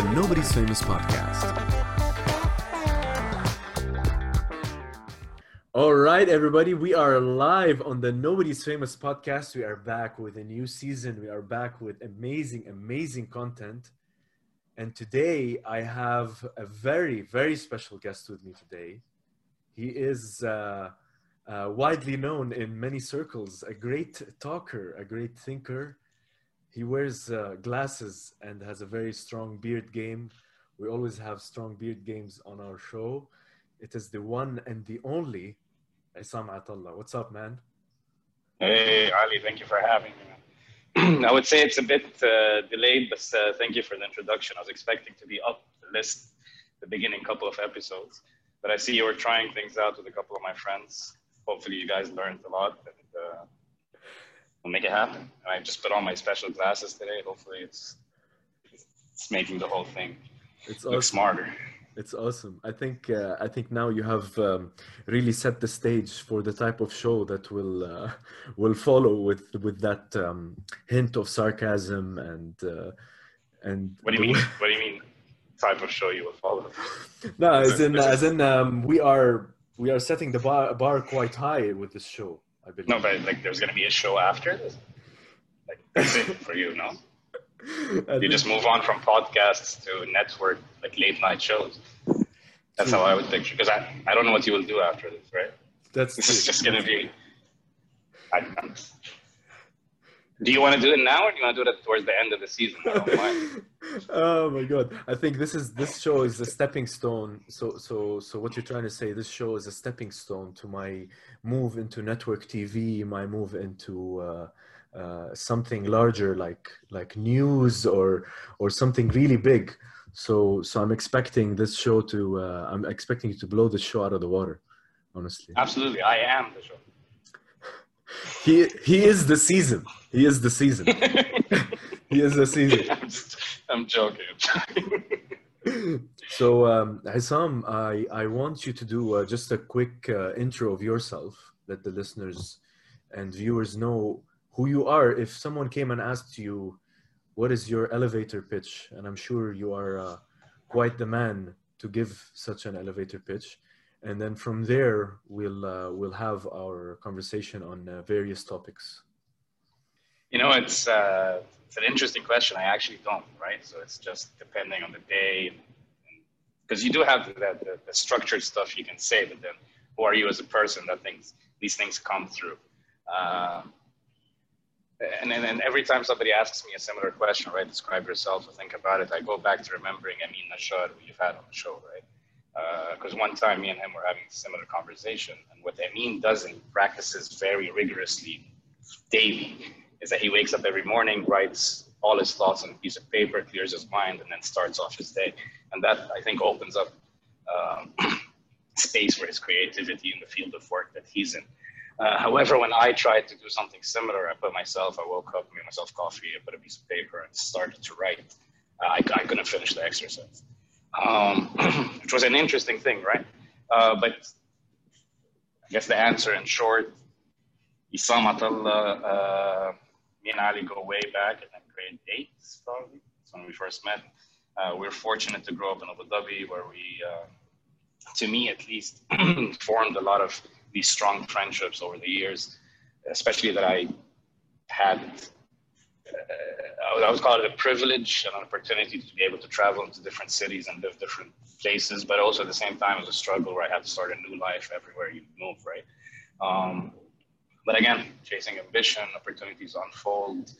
the Nobody's Famous podcast. All right, everybody, we are live on the Nobody's Famous podcast. We are back with a new season. We are back with amazing, amazing content. And today I have a very, very special guest with me today. He is uh, uh, widely known in many circles, a great talker, a great thinker. He wears uh, glasses and has a very strong beard game. We always have strong beard games on our show. It is the one and the only Isam Atallah. What's up, man? Hey, Ali, thank you for having me. I would say it's a bit uh, delayed, but uh, thank you for the introduction. I was expecting to be up the list the beginning couple of episodes, but I see you were trying things out with a couple of my friends. Hopefully, you guys learned a lot, and uh, we'll make it happen. And I just put on my special glasses today. Hopefully, it's it's making the whole thing It's look awesome. smarter. It's awesome. I think uh, I think now you have um, really set the stage for the type of show that will uh, will follow with with that um, hint of sarcasm and uh, and What do you mean? What do you mean? Type of show you will follow? no, as in as in um, we are we are setting the bar bar quite high with this show. I believe. No, but like there's gonna be a show after this. Like that's it for you, no? You just move on from podcasts to network, like late night shows. That's how I would picture. Because I, I don't know what you will do after this, right? that's This is just gonna be. I, do you want to do it now, or do you want to do it towards the end of the season? I don't mind. oh my god i think this is this show is a stepping stone so so so what you're trying to say this show is a stepping stone to my move into network tv my move into uh, uh, something larger like like news or or something really big so so i'm expecting this show to uh, i'm expecting you to blow this show out of the water honestly Absolutely, I am the show. He he is the season he is the season he is the season I'm, just, I'm joking. I'm joking. So, um, Hissam, I, I want you to do uh, just a quick uh, intro of yourself, let the listeners and viewers know who you are. If someone came and asked you, what is your elevator pitch? And I'm sure you are uh, quite the man to give such an elevator pitch. And then from there, we'll, uh, we'll have our conversation on uh, various topics. You know, it's uh, it's an interesting question. I actually don't, right? So it's just depending on the day, because you do have the, the, the structured stuff you can say, but then who are you as a person that things these things come through? Um, and then every time somebody asks me a similar question, right? Describe yourself or think about it. I go back to remembering Amin Nashar, who you've had on the show, right? Because one time me and him were having a similar conversation, and what Amin does and practices very rigorously daily is that he wakes up every morning, writes all his thoughts on a piece of paper, clears his mind, and then starts off his day. And that I think opens up um, space for his creativity in the field of work that he's in. Uh, however, when I tried to do something similar, I put myself, I woke up, made myself coffee, I put a piece of paper and started to write. Uh, I, I couldn't finish the exercise, um, which was an interesting thing, right? Uh, but I guess the answer in short, Isam Atallah, uh, me and Ali go way back, I think grade eight, probably. That's when we first met. Uh, we are fortunate to grow up in Abu Dhabi, where we, uh, to me at least, formed a lot of these strong friendships over the years, especially that I had. Uh, I would call it a privilege and an opportunity to be able to travel into different cities and live different places, but also at the same time, it was a struggle where I had to start a new life everywhere you move, right? Um, but again, chasing ambition, opportunities unfold.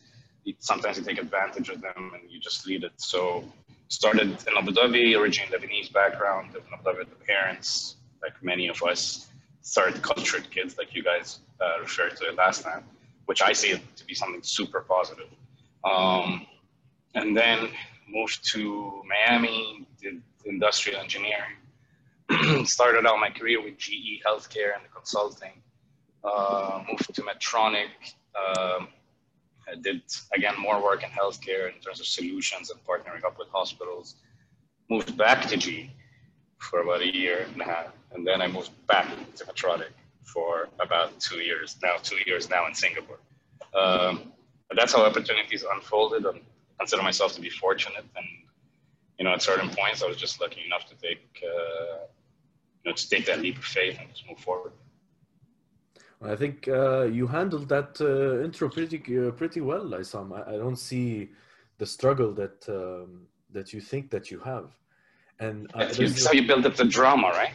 Sometimes you take advantage of them and you just lead it. So started in Abu Dhabi, originally Lebanese background, in Abu Dhabi parents, like many of us, third cultured kids, like you guys uh, referred to it last time, which I see it to be something super positive. Um, and then moved to Miami, did industrial engineering. started out my career with GE Healthcare and consulting uh, moved to Medtronic. Um, I did again more work in healthcare in terms of solutions and partnering up with hospitals. Moved back to GE for about a year and a half, and then I moved back to Medtronic for about two years now. Two years now in Singapore. Um, but that's how opportunities unfolded. I consider myself to be fortunate, and you know, at certain points, I was just lucky enough to take, uh, you know, to take that leap of faith and just move forward. I think uh, you handled that uh, intro pretty uh, pretty well, Isam. I, I, don't see the struggle that um, that you think that you have, and uh, that's how you build up the drama, right?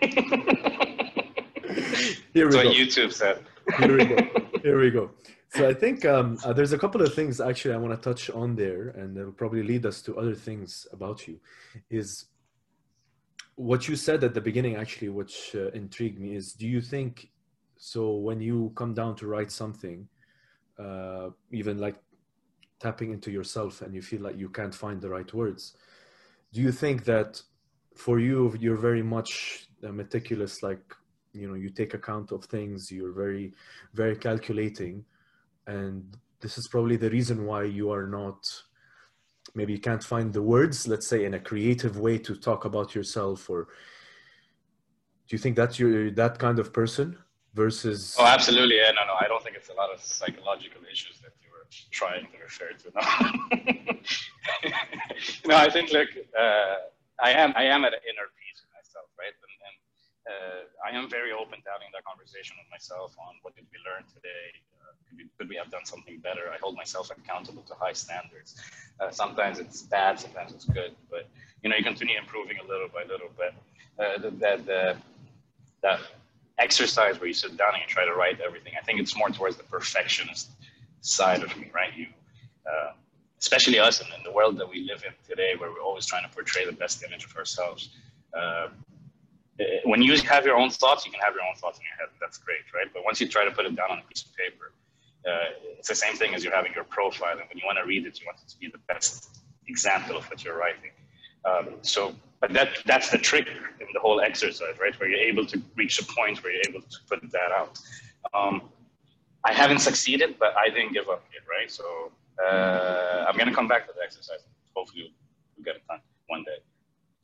Here we that's go. what YouTube said. Here we go. Here we go. So I think um, uh, there's a couple of things actually I want to touch on there, and will probably lead us to other things about you. Is what you said at the beginning actually, which uh, intrigued me, is do you think so when you come down to write something, uh, even like tapping into yourself, and you feel like you can't find the right words, do you think that for you you're very much meticulous, like you know you take account of things, you're very very calculating and this is probably the reason why you are not maybe you can't find the words let's say in a creative way to talk about yourself or do you think that's your that kind of person versus oh absolutely. Yeah no no i don't think it's a lot of psychological issues that you were trying to refer to no, no i think like uh, i am i am at an inner peace with myself right? And, and uh, i am very open to having that conversation with myself on what did we learn today could we, have done something better? I hold myself accountable to high standards. Uh, sometimes it's bad, sometimes it's good, but you know, you continue improving a little by little. But uh, that the, that exercise where you sit down and you try to write everything, I think it's more towards the perfectionist side of me, right? You, uh, especially us in, in, the world that we live in today, where we're always trying to portray the best image of ourselves. Uh, when you have your own thoughts, you can have your own thoughts in your head. That's great, right? But once you try to put it down on a piece of paper, uh, it's the same thing as you're having your profile. And when you want to read it, you want it to be the best example of what you're writing. Um, so, but that that's the trick in the whole exercise, right? Where you're able to reach a point where you're able to put that out. Um, I haven't succeeded, but I didn't give up yet, right? So uh, I'm gonna come back to the exercise. Hopefully, we'll get it done one day.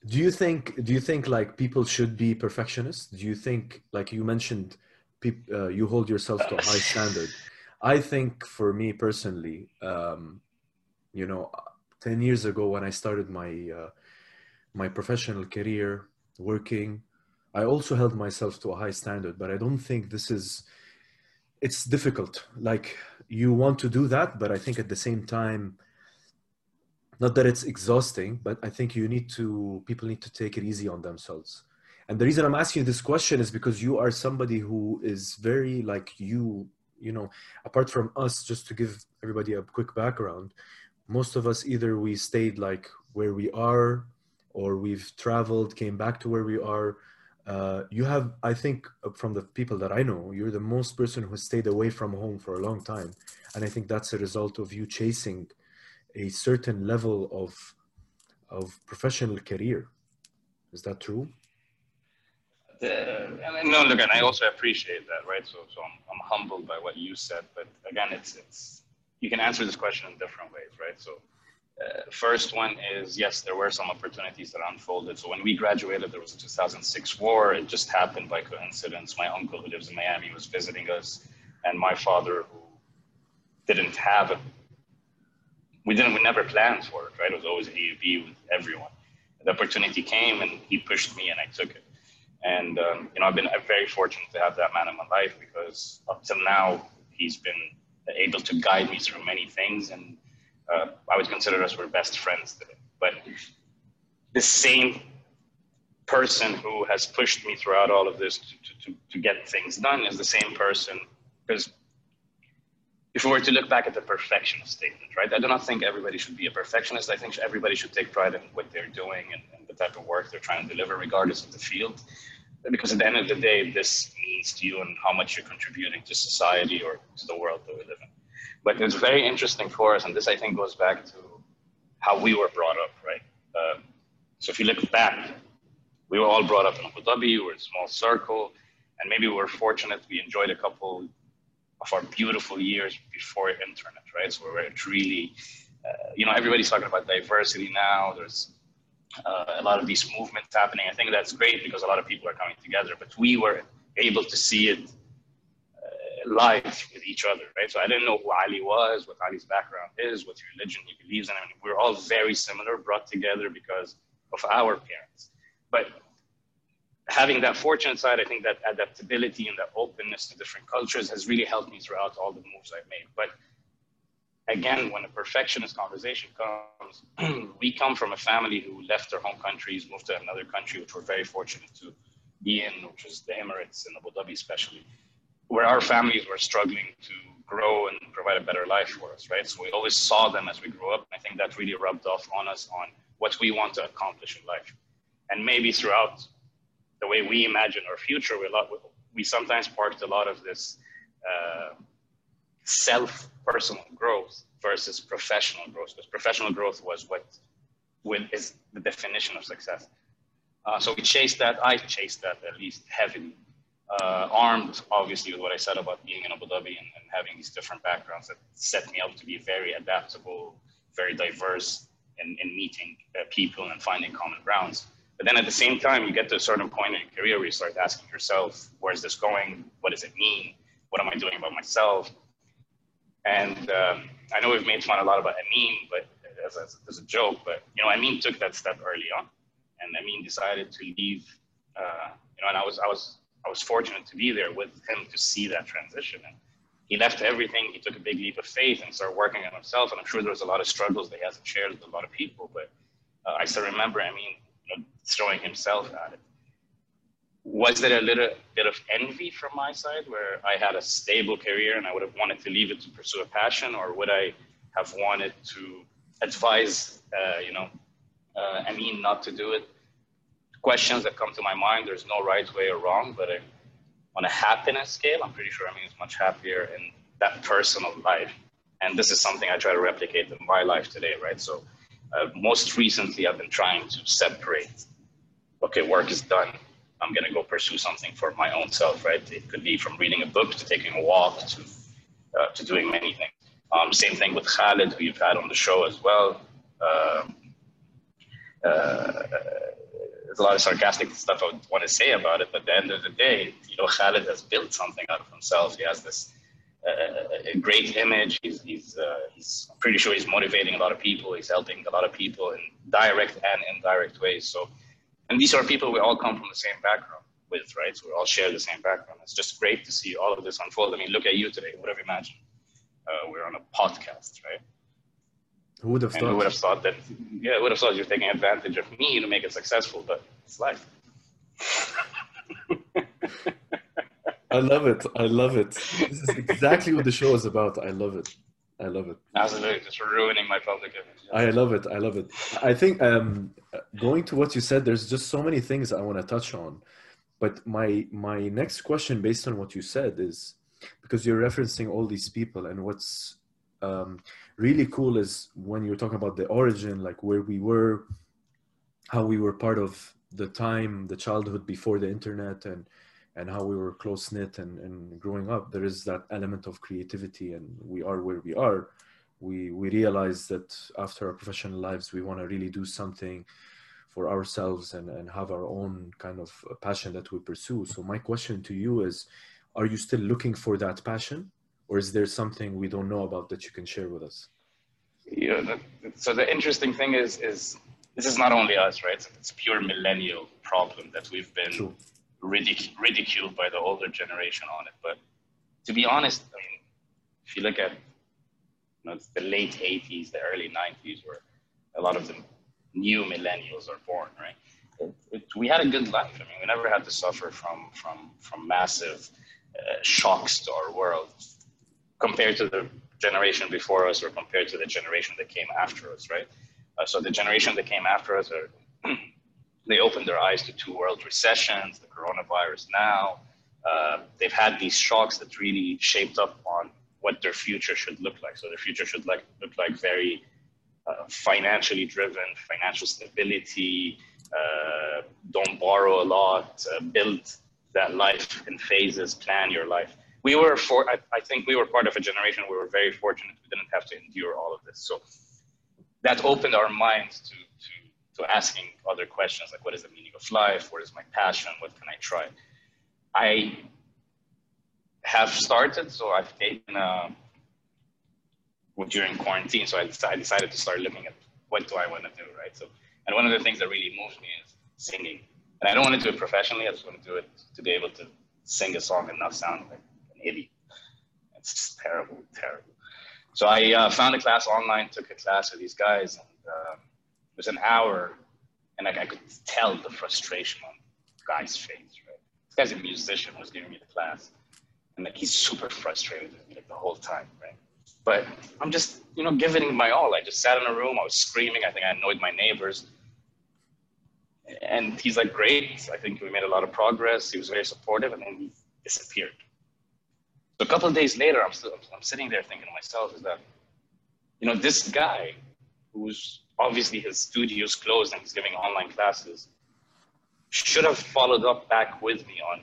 Do you think? Do you think like people should be perfectionists? Do you think, like you mentioned, peop, uh, you hold yourself to a high standard? I think for me personally, um, you know, 10 years ago when I started my, uh, my professional career working, I also held myself to a high standard, but I don't think this is, it's difficult. Like you want to do that, but I think at the same time, not that it's exhausting, but I think you need to, people need to take it easy on themselves. And the reason I'm asking this question is because you are somebody who is very like you you know apart from us just to give everybody a quick background most of us either we stayed like where we are or we've traveled came back to where we are uh, you have i think uh, from the people that i know you're the most person who stayed away from home for a long time. And i think that's a result of you chasing a certain level of of professional career. Is that true the, no, look, and I also appreciate that, right? So, so I'm, I'm humbled by what you said, but again, it's it's you can answer this question in different ways, right? So, uh, first one is yes, there were some opportunities that unfolded. So when we graduated, there was a 2006 war. It just happened by coincidence. My uncle who lives in Miami was visiting us, and my father who didn't have it. We didn't. We never planned for it, right? It was always AUB with everyone. The opportunity came, and he pushed me, and I took it. And um, you know, I've been very fortunate to have that man in my life because up till now, he's been able to guide me through many things, and uh, I would consider us we're best friends today. But the same person who has pushed me throughout all of this to, to, to get things done is the same person because if we were to look back at the perfectionist statement, right? I do not think everybody should be a perfectionist. I think everybody should take pride in what they're doing and, and the type of work they're trying to deliver, regardless of the field because at the end of the day, this means to you and how much you're contributing to society or to the world that we live in. But it's very interesting for us, and this I think goes back to how we were brought up, right? Uh, so if you look back, we were all brought up in Abu Dhabi, we were a small circle, and maybe we were fortunate we enjoyed a couple of our beautiful years before internet, right? So we were really, uh, you know, everybody's talking about diversity now. There's uh, a lot of these movements happening. I think that's great because a lot of people are coming together, but we were able to see it uh, life with each other, right? So I didn't know who Ali was, what Ali's background is, what religion he believes in. I mean, we're all very similar, brought together because of our parents. But having that fortunate side, I think that adaptability and that openness to different cultures has really helped me throughout all the moves I've made. But again, when a perfectionist conversation comes, we come from a family who left their home countries, moved to another country, which we're very fortunate to be in, which is the Emirates and Abu Dhabi, especially, where our families were struggling to grow and provide a better life for us, right? So we always saw them as we grew up. I think that really rubbed off on us on what we want to accomplish in life. And maybe throughout the way we imagine our future, we, lot, we sometimes parked a lot of this uh, self personal growth versus professional growth, because professional growth was what, what is the definition of success. Uh, so we chased that. I chased that at least heavily, uh, armed obviously with what I said about being in Abu Dhabi and, and having these different backgrounds that set me up to be very adaptable, very diverse in, in meeting uh, people and finding common grounds. But then at the same time, you get to a certain point in your career where you start asking yourself, where is this going? What does it mean? What am I doing about myself? And um, I know we've made fun a lot about Amin, but as a, as a joke, but you know, Amin took that step early on, and Amin decided to leave. Uh, you know, and I was I was I was fortunate to be there with him to see that transition. And he left everything. He took a big leap of faith and started working on himself. And I'm sure there was a lot of struggles that he hasn't shared with a lot of people. But uh, I still remember, Amin, you know, throwing himself at it. Was there a little bit of envy from my side where I had a stable career and I would have wanted to leave it to pursue a passion, or would I have wanted to advise, uh, you know, uh, Amin, not to do it? Questions that come to my mind. There's no right way or wrong, but I, on a happiness scale, I'm pretty sure Amin is much happier in that personal life. And this is something I try to replicate in my life today, right? So uh, most recently, I've been trying to separate. Okay, work is done. I'm gonna go pursue something for my own self, right? It could be from reading a book to taking a walk to uh, to doing many things. Um, same thing with Khalid, who you've had on the show as well. Uh, uh, there's a lot of sarcastic stuff I want to say about it, but at the end of the day, you know, Khalid has built something out of himself. He has this a great image. He's, he's, uh, he's I'm pretty sure he's motivating a lot of people. He's helping a lot of people in direct and indirect ways. So, and these are people we all come from the same background with, right? So we all share the same background. It's just great to see all of this unfold. I mean, look at you today. Who would have imagined uh, we're on a podcast, right? Who would have and thought? Who would have thought that? Yeah, who would have thought you're taking advantage of me to make it successful? But it's life. I love it. I love it. This is exactly what the show is about. I love it. I love it. Absolutely, just ruining my public image. I love it. I love it. I think um, going to what you said, there's just so many things I want to touch on. But my my next question, based on what you said, is because you're referencing all these people, and what's um, really cool is when you're talking about the origin, like where we were, how we were part of the time, the childhood before the internet, and and how we were close knit and, and growing up, there is that element of creativity, and we are where we are. We we realize that after our professional lives, we want to really do something for ourselves and, and have our own kind of passion that we pursue. So my question to you is, are you still looking for that passion, or is there something we don't know about that you can share with us? You know, so the interesting thing is is this is not only us, right? It's a pure millennial problem that we've been. True ridic- ridiculed by the older generation on it. But to be honest, I mean, if you look at you know, the late 80s, the early 90s, where a lot of the new millennials are born, right? It, it, we had a good life. I mean, we never had to suffer from from from massive uh, shocks to our world compared to the generation before us or compared to the generation that came after us, right? Uh, so the generation that came after us are they opened their eyes to two world recessions, the coronavirus now. Uh, they've had these shocks that really shaped up on what their future should look like. So their future should like, look like very uh, financially driven, financial stability, uh, don't borrow a lot, uh, build that life in phases, plan your life. We were for, I, I think we were part of a generation. We were very fortunate. We didn't have to endure all of this. So that opened our minds to, to asking other questions like what is the meaning of life what is my passion what can i try i have started. So I've taken uh, during quarantine. So I, I decided to start looking at what do I want to do, right? So, and one of the things that really moves me is singing. And I don't want to do it professionally. I just want to do it to be able to sing a song and not sound like an idiot. It's just terrible, terrible. So I uh, found a class online, took a class with these guys, and it was an hour, and like I could tell the frustration on the guy's face. Right, this guy's a musician was giving me the class, and like he's super frustrated with me like the whole time, right? But I'm just, you know, giving my all. I just sat in a room. I was screaming. I think I annoyed my neighbors. And he's like, great. I think we made a lot of progress. He was very supportive, and then he disappeared. So a couple of days later, I'm still I'm sitting there thinking to myself, is that, you know, this guy who's obviously his studio's closed and he's giving online classes should have followed up back with me on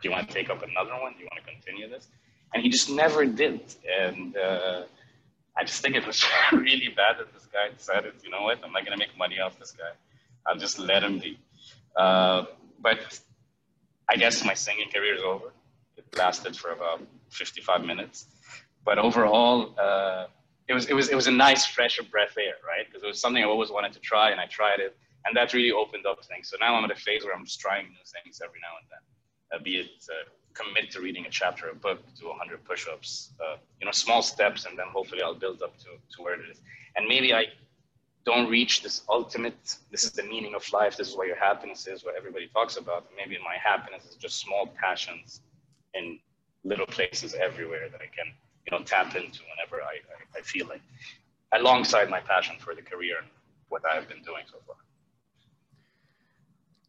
do you want to take up another one? Do you want to continue this? and he just never did. And uh, I just think it was really bad that this guy decided, you know what, I'm not gonna make money off this guy. I'll just let him be. Uh, but I guess my singing career is over. It lasted for about 55 minutes, but overall, uh, it was it was it was a nice fresh breath air, right? Because it was something I always wanted to try, and I tried it, and that really opened up things. So now I'm at a phase where I'm just trying new things every now and then, uh, be it uh, commit to reading a chapter of a book, do 100 push-ups, uh, you know, small steps, and then hopefully I'll build up to, to where it is. And maybe I don't reach this ultimate, this is the meaning of life, this is where your happiness is, what everybody talks about. Maybe my happiness is just small passions in little places everywhere that I can, you know, tap into whenever I, I, I feel like, alongside my passion for the career and what I've been doing so far.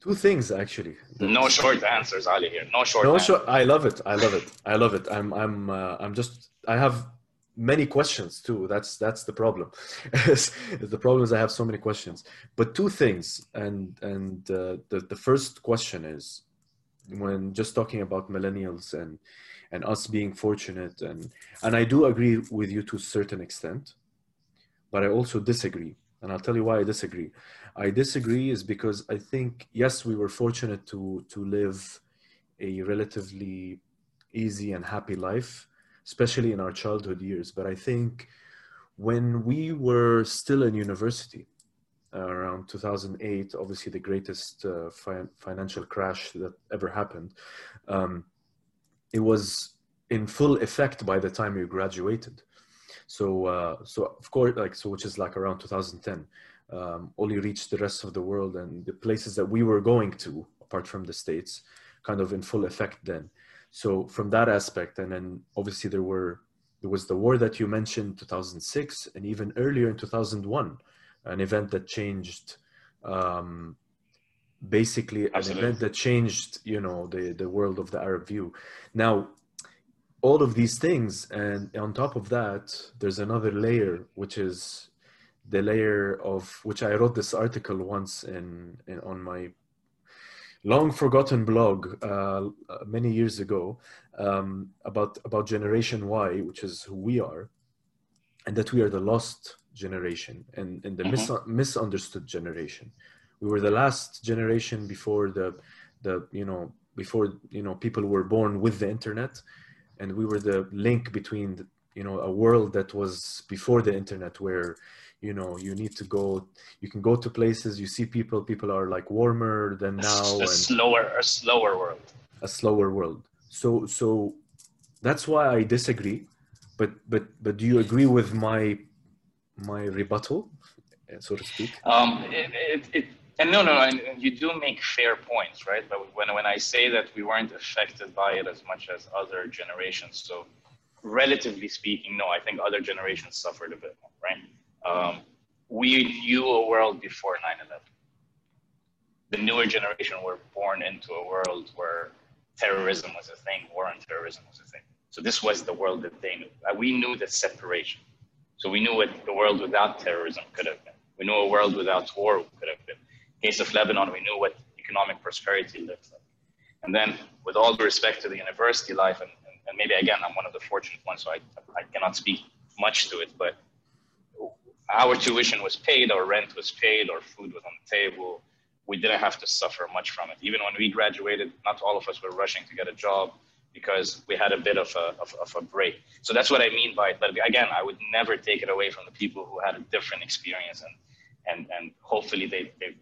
Two things actually. No short answers, Ali. Here, no short. No short. I love it. I love it. I love it. I'm. I'm. Uh, I'm just. I have many questions too. That's that's the problem. the problem is I have so many questions. But two things, and and uh, the the first question is when just talking about millennials and and us being fortunate and and I do agree with you to a certain extent, but I also disagree, and I'll tell you why I disagree. I disagree is because I think yes, we were fortunate to to live a relatively easy and happy life, especially in our childhood years. But I think when we were still in university, uh, around 2008, obviously the greatest uh, fi- financial crash that ever happened, um, it was in full effect by the time you graduated. So, uh, so of course, like so, which is like around 2010 um, only reached the rest of the world and the places that we were going to, apart from the States, kind of in full effect then. So from that aspect, and then obviously there were there was the war that you mentioned, 2006, and even earlier in 2001, an event that changed, um, basically an event that changed, you know, the the world of the Arab view. Now, all of these things, and on top of that, there's another layer, which is the layer of which I wrote this article once in, in on my long forgotten blog uh, many years ago um, about about Generation Y, which is who we are, and that we are the lost generation and, and the mm-hmm. mis- misunderstood generation. We were the last generation before the the you know before you know people were born with the internet, and we were the link between the, you know a world that was before the internet where you know you need to go you can go to places you see people people are like warmer than now a, a slower a slower world. A slower world. So so that's why i disagree. But but but do you agree with my my rebuttal so to speak? Um it, it, it and no no and you do make fair points right but when when i say that we weren't affected by it as much as other generations so relatively speaking no i think other generations suffered a bit more right um, we knew a world before 9-11. The newer generation were born into a world where terrorism was a thing, war on terrorism was a thing. So this was the world that they knew. Uh, we knew the separation. So we knew what the world without terrorism could have been. We knew a world without war could have been. Case of Lebanon, we knew what economic prosperity looked like. And then, with all due respect to the university life, and, and maybe again, I'm one of the fortunate ones, so I, I cannot speak much to it, but our tuition was paid, our rent was paid, our food was on the table. We didn't have to suffer much from it. Even when we graduated, not all of us were rushing to get a job. because we had a bit of a, of, of, a break. So that's what I mean by it. But again, I would never take it away from the people who had a different experience and, and, and hopefully they, they've,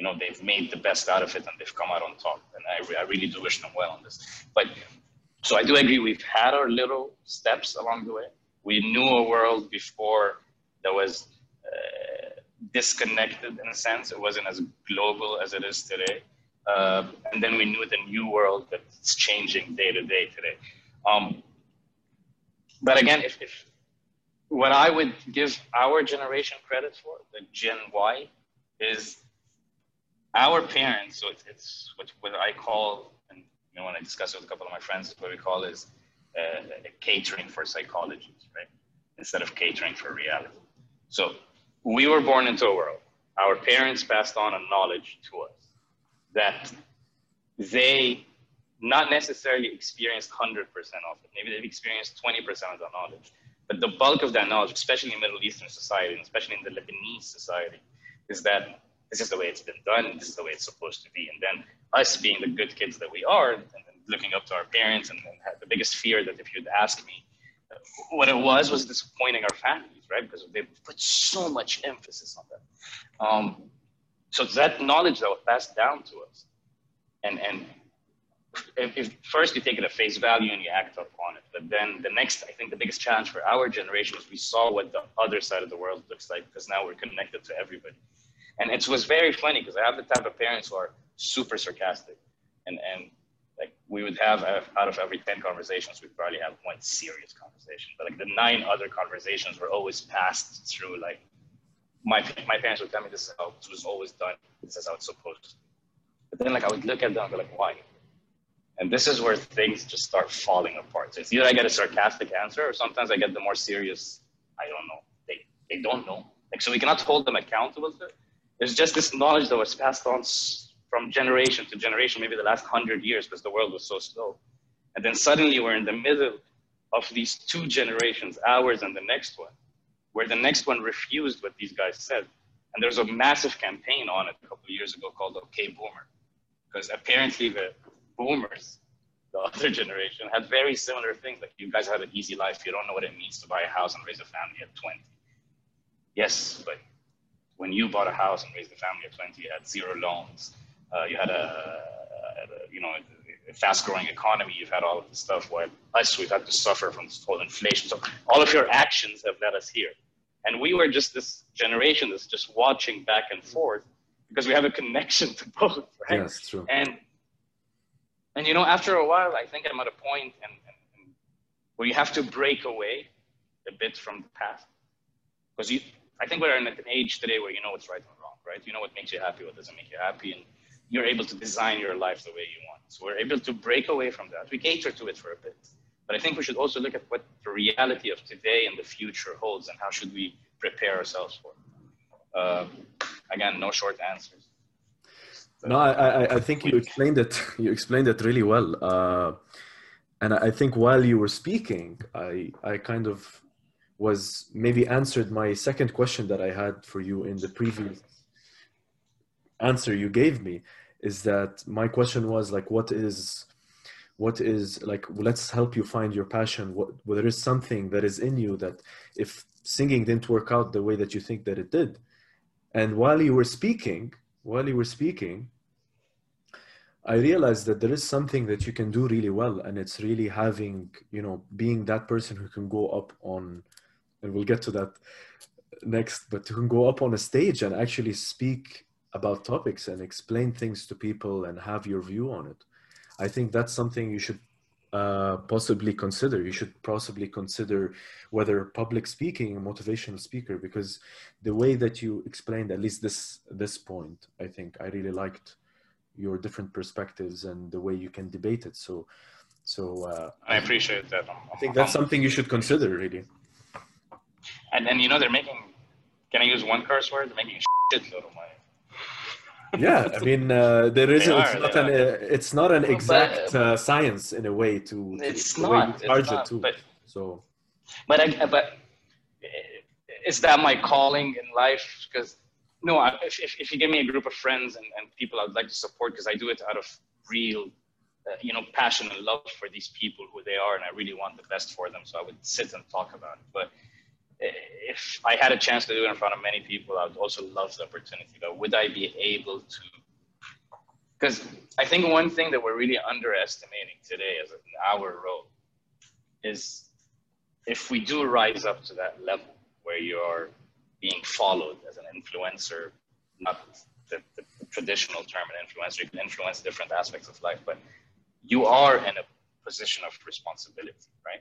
you know, they've made the best out of it and they've come out on top. And I, re- I really do wish them well on this. But so I do agree we've had our little steps along the way. We knew a world before that was uh, disconnected in a sense. It wasn't as global as it is today. Uh, and then we knew the new world that's changing day to day today. Um, but again, if, if what I would give our generation credit for, the Gen Y, is our parents. So it's, it's what, what I call, and you know, when I discuss it with a couple of my friends, what we call is uh, catering for psychology, right? Instead of catering for reality. So we were born into a world. Our parents passed on a knowledge to us that they not necessarily experienced 100% of it. Maybe they've experienced 20% of the knowledge. But the bulk of that knowledge, especially in Middle Eastern society, and especially in the Lebanese society, is that this is the way it's been done, this is the way it's supposed to be. And then us being the good kids that we are, and looking up to our parents, and, the biggest fear that if you'd ask me, what it was was disappointing our families, right? Because they put so much emphasis on that. Um, so that knowledge that was passed down to us, and and if, if, first you take it at face value and you act upon it, but then the next, I think the biggest challenge for our generation is we saw what the other side of the world looks like because now we're connected to everybody, and it was very funny because I have the type of parents who are super sarcastic, and and like we would have uh, out of every 10 conversations we'd probably have one serious conversation but like the nine other conversations were always passed through like my my parents would tell me this is how it was always done. This is how it's supposed to. be. But then like I would look at them and be like, why? And this is where things just start falling apart. So it's either I get a sarcastic answer or sometimes I get the more serious, I don't know. They they don't know. Like so we cannot hold them accountable to it. There's just this knowledge that was passed on from generation to generation, maybe the last hundred years, because the world was so slow. And then suddenly we're in the middle of these two generations, ours and the next one where the next one refused what these guys said. And there's a massive campaign on it a couple of years ago called OK Boomer, because apparently the boomers, the other generation, had very similar things. Like you guys had an easy life. You don't know what it means to buy a house and raise a family at 20. Yes, but when you bought a house and raised a family at 20, you had zero loans. Uh, you had a, a, you know, fast growing economy, you've had all of this stuff. While us, we've had to suffer from this whole inflation. So all of your actions have led us here. And we were just this generation that's just watching back and forth because we have a connection to both, right? Yes, true. And and you know, after a while, I think I'm at a point and, and, and where you have to break away a bit from the past because you. I think we're in an age today where you know what's right and wrong, right? You know what makes you happy, what doesn't make you happy, and you're able to design your life the way you want. So we're able to break away from that. We cater to it for a bit. But I think we should also look at what the reality of today and the future holds and how should we prepare ourselves for it. Uh, again, no short answers. no, I, I think you explained it. You explained it really well. Uh, and I think while you were speaking, I, I kind of was maybe answered my second question that I had for you in the previous answer you gave me is that my question was like what is what is like let's help you find your passion. What well, there is something that is in you that if singing didn't work out the way that you think that it did. And while you were speaking while you were speaking i realized that there is something that you can do really well and it's really having you know being that person who can go up on and we'll get to that next but who can go up on a stage and actually speak about topics and explain things to people and have your view on it. I think that's something you should uh, possibly consider. You should possibly consider whether public speaking a motivational speaker because the way that you explained at least this this point, I think I really liked your different perspectives and the way you can debate it. So, so uh, I appreciate that. I think that's something you should consider really. And then you know they're making. Can I use one curse word? They're making a shitload of money yeah i mean uh, there is it's not an uh, it's not an exact uh, science in a way to, to it's not, it's not but, so but I, but is that my calling in life because no if, if, if, you give me a group of friends and, and people i'd like to support because i do it out of real uh, you know, passion and love for these people who they are, and I really want the best for them. So I would sit and talk about it. But if I had a chance to do it in front of many people, I would also love the opportunity. But would I be able to? Because I think one thing that we're really underestimating today as our role is if we do rise up to that level where you are being followed as an influencer, not the, the traditional term an influencer, you can influence different aspects of life, but you are in a position of responsibility, right?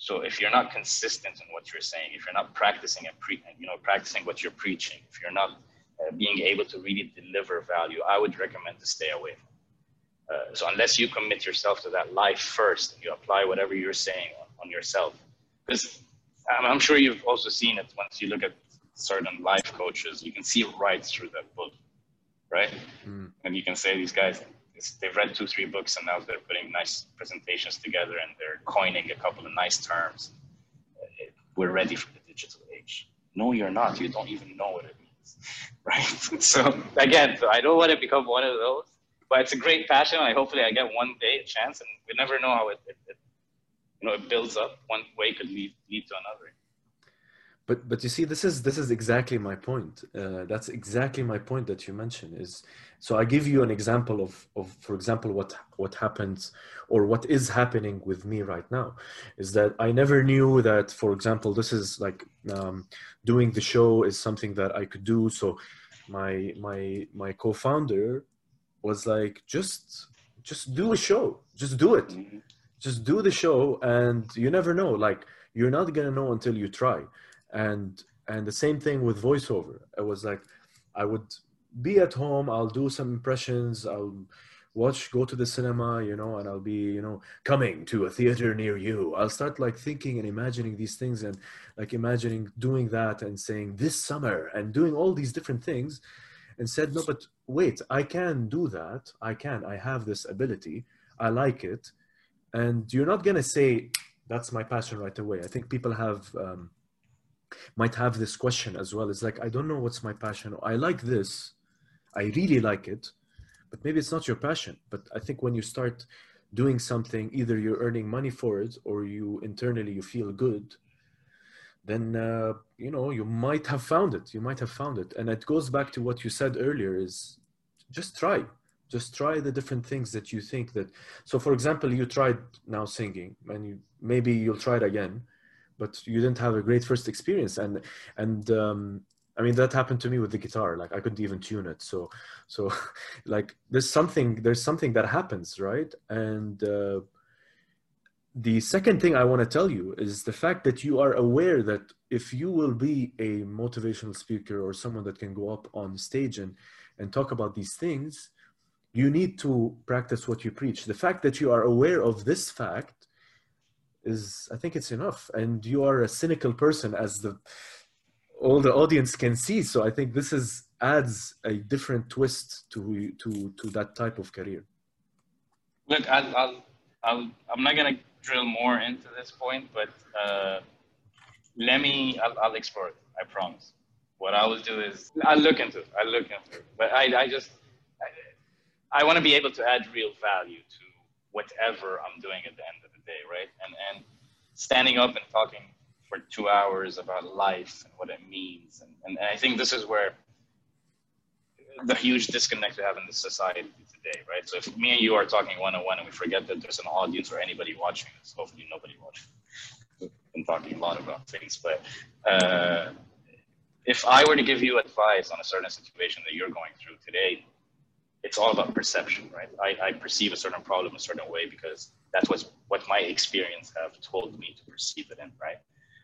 So if you're not consistent in what you're saying, if you're not practicing and pre, you know, practicing what you're preaching, if you're not uh, being able to really deliver value, I would recommend to stay away from. Uh, so unless you commit yourself to that life first, and you apply whatever you're saying on, on yourself, because I'm, I'm sure you've also seen it once you look at certain life coaches, you can see right through that book, right? Mm. And you can say these guys, they've read two, three books, and now they're putting nice presentations together and they're coining a couple of nice terms. We're ready for the digital age. No, you're not. You don't even know what it means, right? so again, I don't want to become one of those, but it's a great passion. I hopefully I get one day a chance, and we never know how it, it, it you know it builds up. One way could lead lead to another but but you see this is this is exactly my point. Uh, that's exactly my point that you mentioned is so i give you an example of of for example what what happens or what is happening with me right now is that i never knew that for example this is like um, doing the show is something that i could do. So my my my co-founder was like just just do a show just do it. Mm-hmm. just do the show and you never know like you're not gonna know until you try and and the same thing with voiceover. It was like i would be at home i'll do some impressions i'll watch go to the cinema you know and i'll be you know coming to a theater near you. I'll start like thinking and imagining these things and like imagining doing that and saying this summer and doing all these different things and said no but wait i can do that. I can. I have this ability. I like it. And you're not going to say that's my passion right away. I think people have um, might have this question as well. It's like, I don't know what's my passion. I like this. I really like it, but maybe it's not your passion. But I think when you start doing something, either you're earning money for it or you internally you feel good, then uh, you know you might have found it. You might have found it, and it goes back to what you said earlier: is just try, just try the different things that you think that. So, for example, you tried now singing, and you, maybe you'll try it again but you didn't have a great first experience and and um, I mean that happened to me with the guitar. Like I couldn't even tune it. So so like there's something there's something that happens, right? And uh, the second thing I want to tell you is the fact that you are aware that if you will be a motivational speaker or someone that can go up on stage and and talk about these things, you need to practice what you preach. The fact that you are aware of this fact is i think it's enough. And you are a cynical person as the all the audience can see. So i think this is adds a different twist to to to that type of career. Look i'll i'll, I'll i'm not gonna drill more into this point but uh, let me I'll, I'll explore it i promise. What i will do is i'll look into it i'll look into it. But i i just i, I want to be able to add real value to whatever i'm doing at the end of the day, right? And and standing up and talking for two hours about life and what it means, and, and, and I think this is where the huge disconnect we have in this society today, right? So if me and you are talking one on one and we forget that there's an audience or anybody watching this, hopefully nobody watching. We've been talking a lot about things, but uh, if I were to give you advice on a certain situation that you're going through today, it's all about perception, right? I, I perceive a certain problem a certain way because that's what's what my experience have told me to perceive it in, right?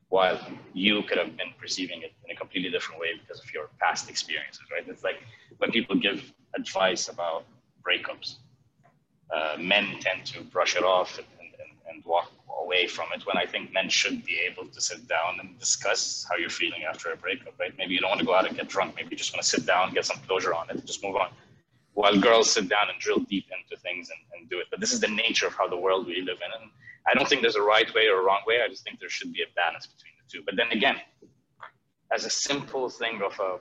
While you could have been perceiving it in a completely different way because of your past experiences, right? It's like when people give advice about breakups, uh, men tend to brush it off and, and, and walk away from it when I think men should be able to sit down and discuss how you're feeling after a breakup, right? Maybe you don't want to go out and get drunk. Maybe you just want to sit down, get some closure on it, just move on while girls sit down and drill deep into things and, and do it. But this is the nature of how the world we live in. And I don't think there's a right way or a wrong way. I just think there should be a balance between the two. But then again, as a simple thing of a,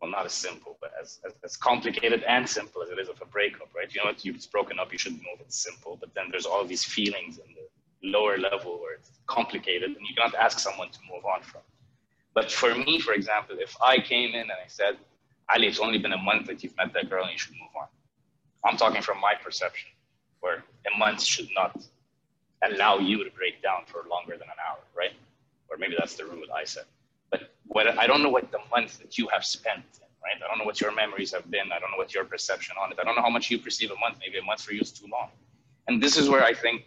well, not as simple, but as, as, as, complicated and simple as it is of a breakup, right? You know, what? it's broken up, you should move it simple, but then there's all these feelings in the lower level where it's complicated and you cannot ask someone to move on from. But for me, for example, if I came in and I said, Ali, it's only been a month that you've met that girl and you should move on. I'm talking from my perception, where a month should not allow you to break down for longer than an hour, right? Or maybe that's the rule I said. But what I don't know what the month that you have spent right? I don't know what your memories have been. I don't know what your perception on it. I don't know how much you perceive a month. Maybe a month for you is too long. And this is where I think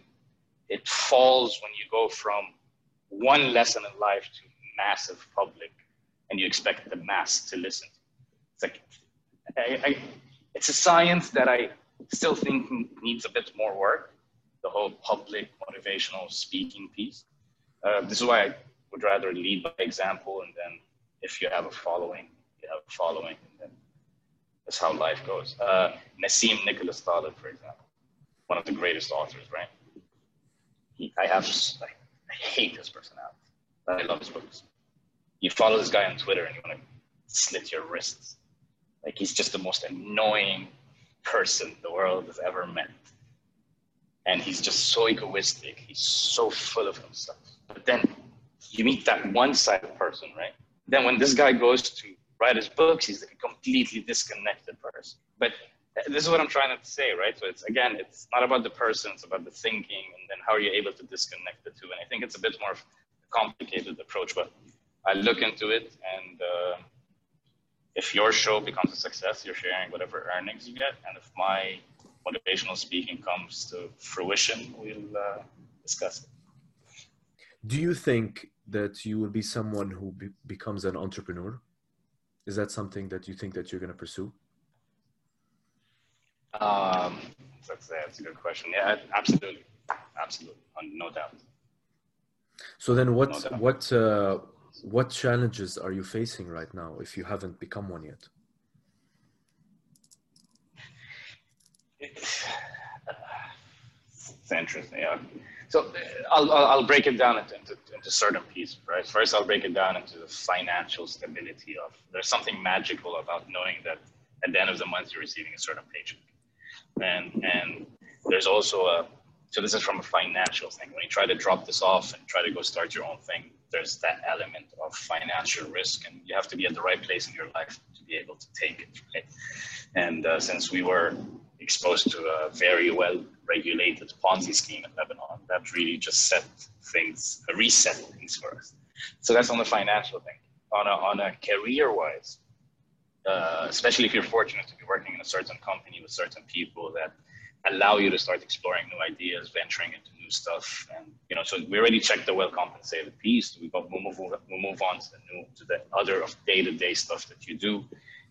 it falls when you go from one lesson in life to massive public and you expect the mass to listen. It's like, I, I, it's a science that I still think needs a bit more work, the whole public motivational speaking piece. Uh, this is why I would rather lead by example and then if you have a following, you have a following. And that's how life goes. Uh, Nassim Nicholas Taleb, for example, one of the greatest authors, right? He, I have, I, I hate his personality, but I love his books. You follow this guy on Twitter and you want to slit your wrists. Like he's just the most annoying person the world has ever met. And he's just so egoistic. He's so full of himself. But then you meet that one sided person, right? Then when this guy goes to write his books, he's a completely disconnected person. But this is what I'm trying to say, right? So it's again, it's not about the person, it's about the thinking, and then how are you able to disconnect the two. And I think it's a bit more complicated approach, but I look into it, and uh, if your show becomes a success, you're sharing whatever earnings you get, and if my motivational speaking comes to fruition, we'll uh, discuss it. Do you think that you will be someone who be- becomes an entrepreneur? Is that something that you think that you're going to pursue? Um, that's, that's a good question. Yeah, absolutely, absolutely, no doubt. So then, what no what uh, what challenges are you facing right now if you haven't become one yet? It's, interesting. Yeah. So I'll, I'll break it down into, into, into, certain pieces, right? First, I'll break it down into the financial stability of, there's something magical about knowing that at the end of the month, you're receiving a certain paycheck. And, and there's also a, so this is from a financial thing. When you try to drop this off and try to go start your own thing, there's that element of financial risk and you have to be at the right place in your life to be able to take it, right? And uh, since we were exposed to a very well regulated Ponzi scheme in Lebanon that really just set things, reset things for us. So that's on the financial thing. On a, on a career wise, uh, especially if you're fortunate to be working in a certain company with certain people that allow you to start exploring new ideas, venturing into new stuff. And, you know, so we already checked the well compensated piece. We got, we'll move, we'll move on to the new, to the other day to day stuff that you do.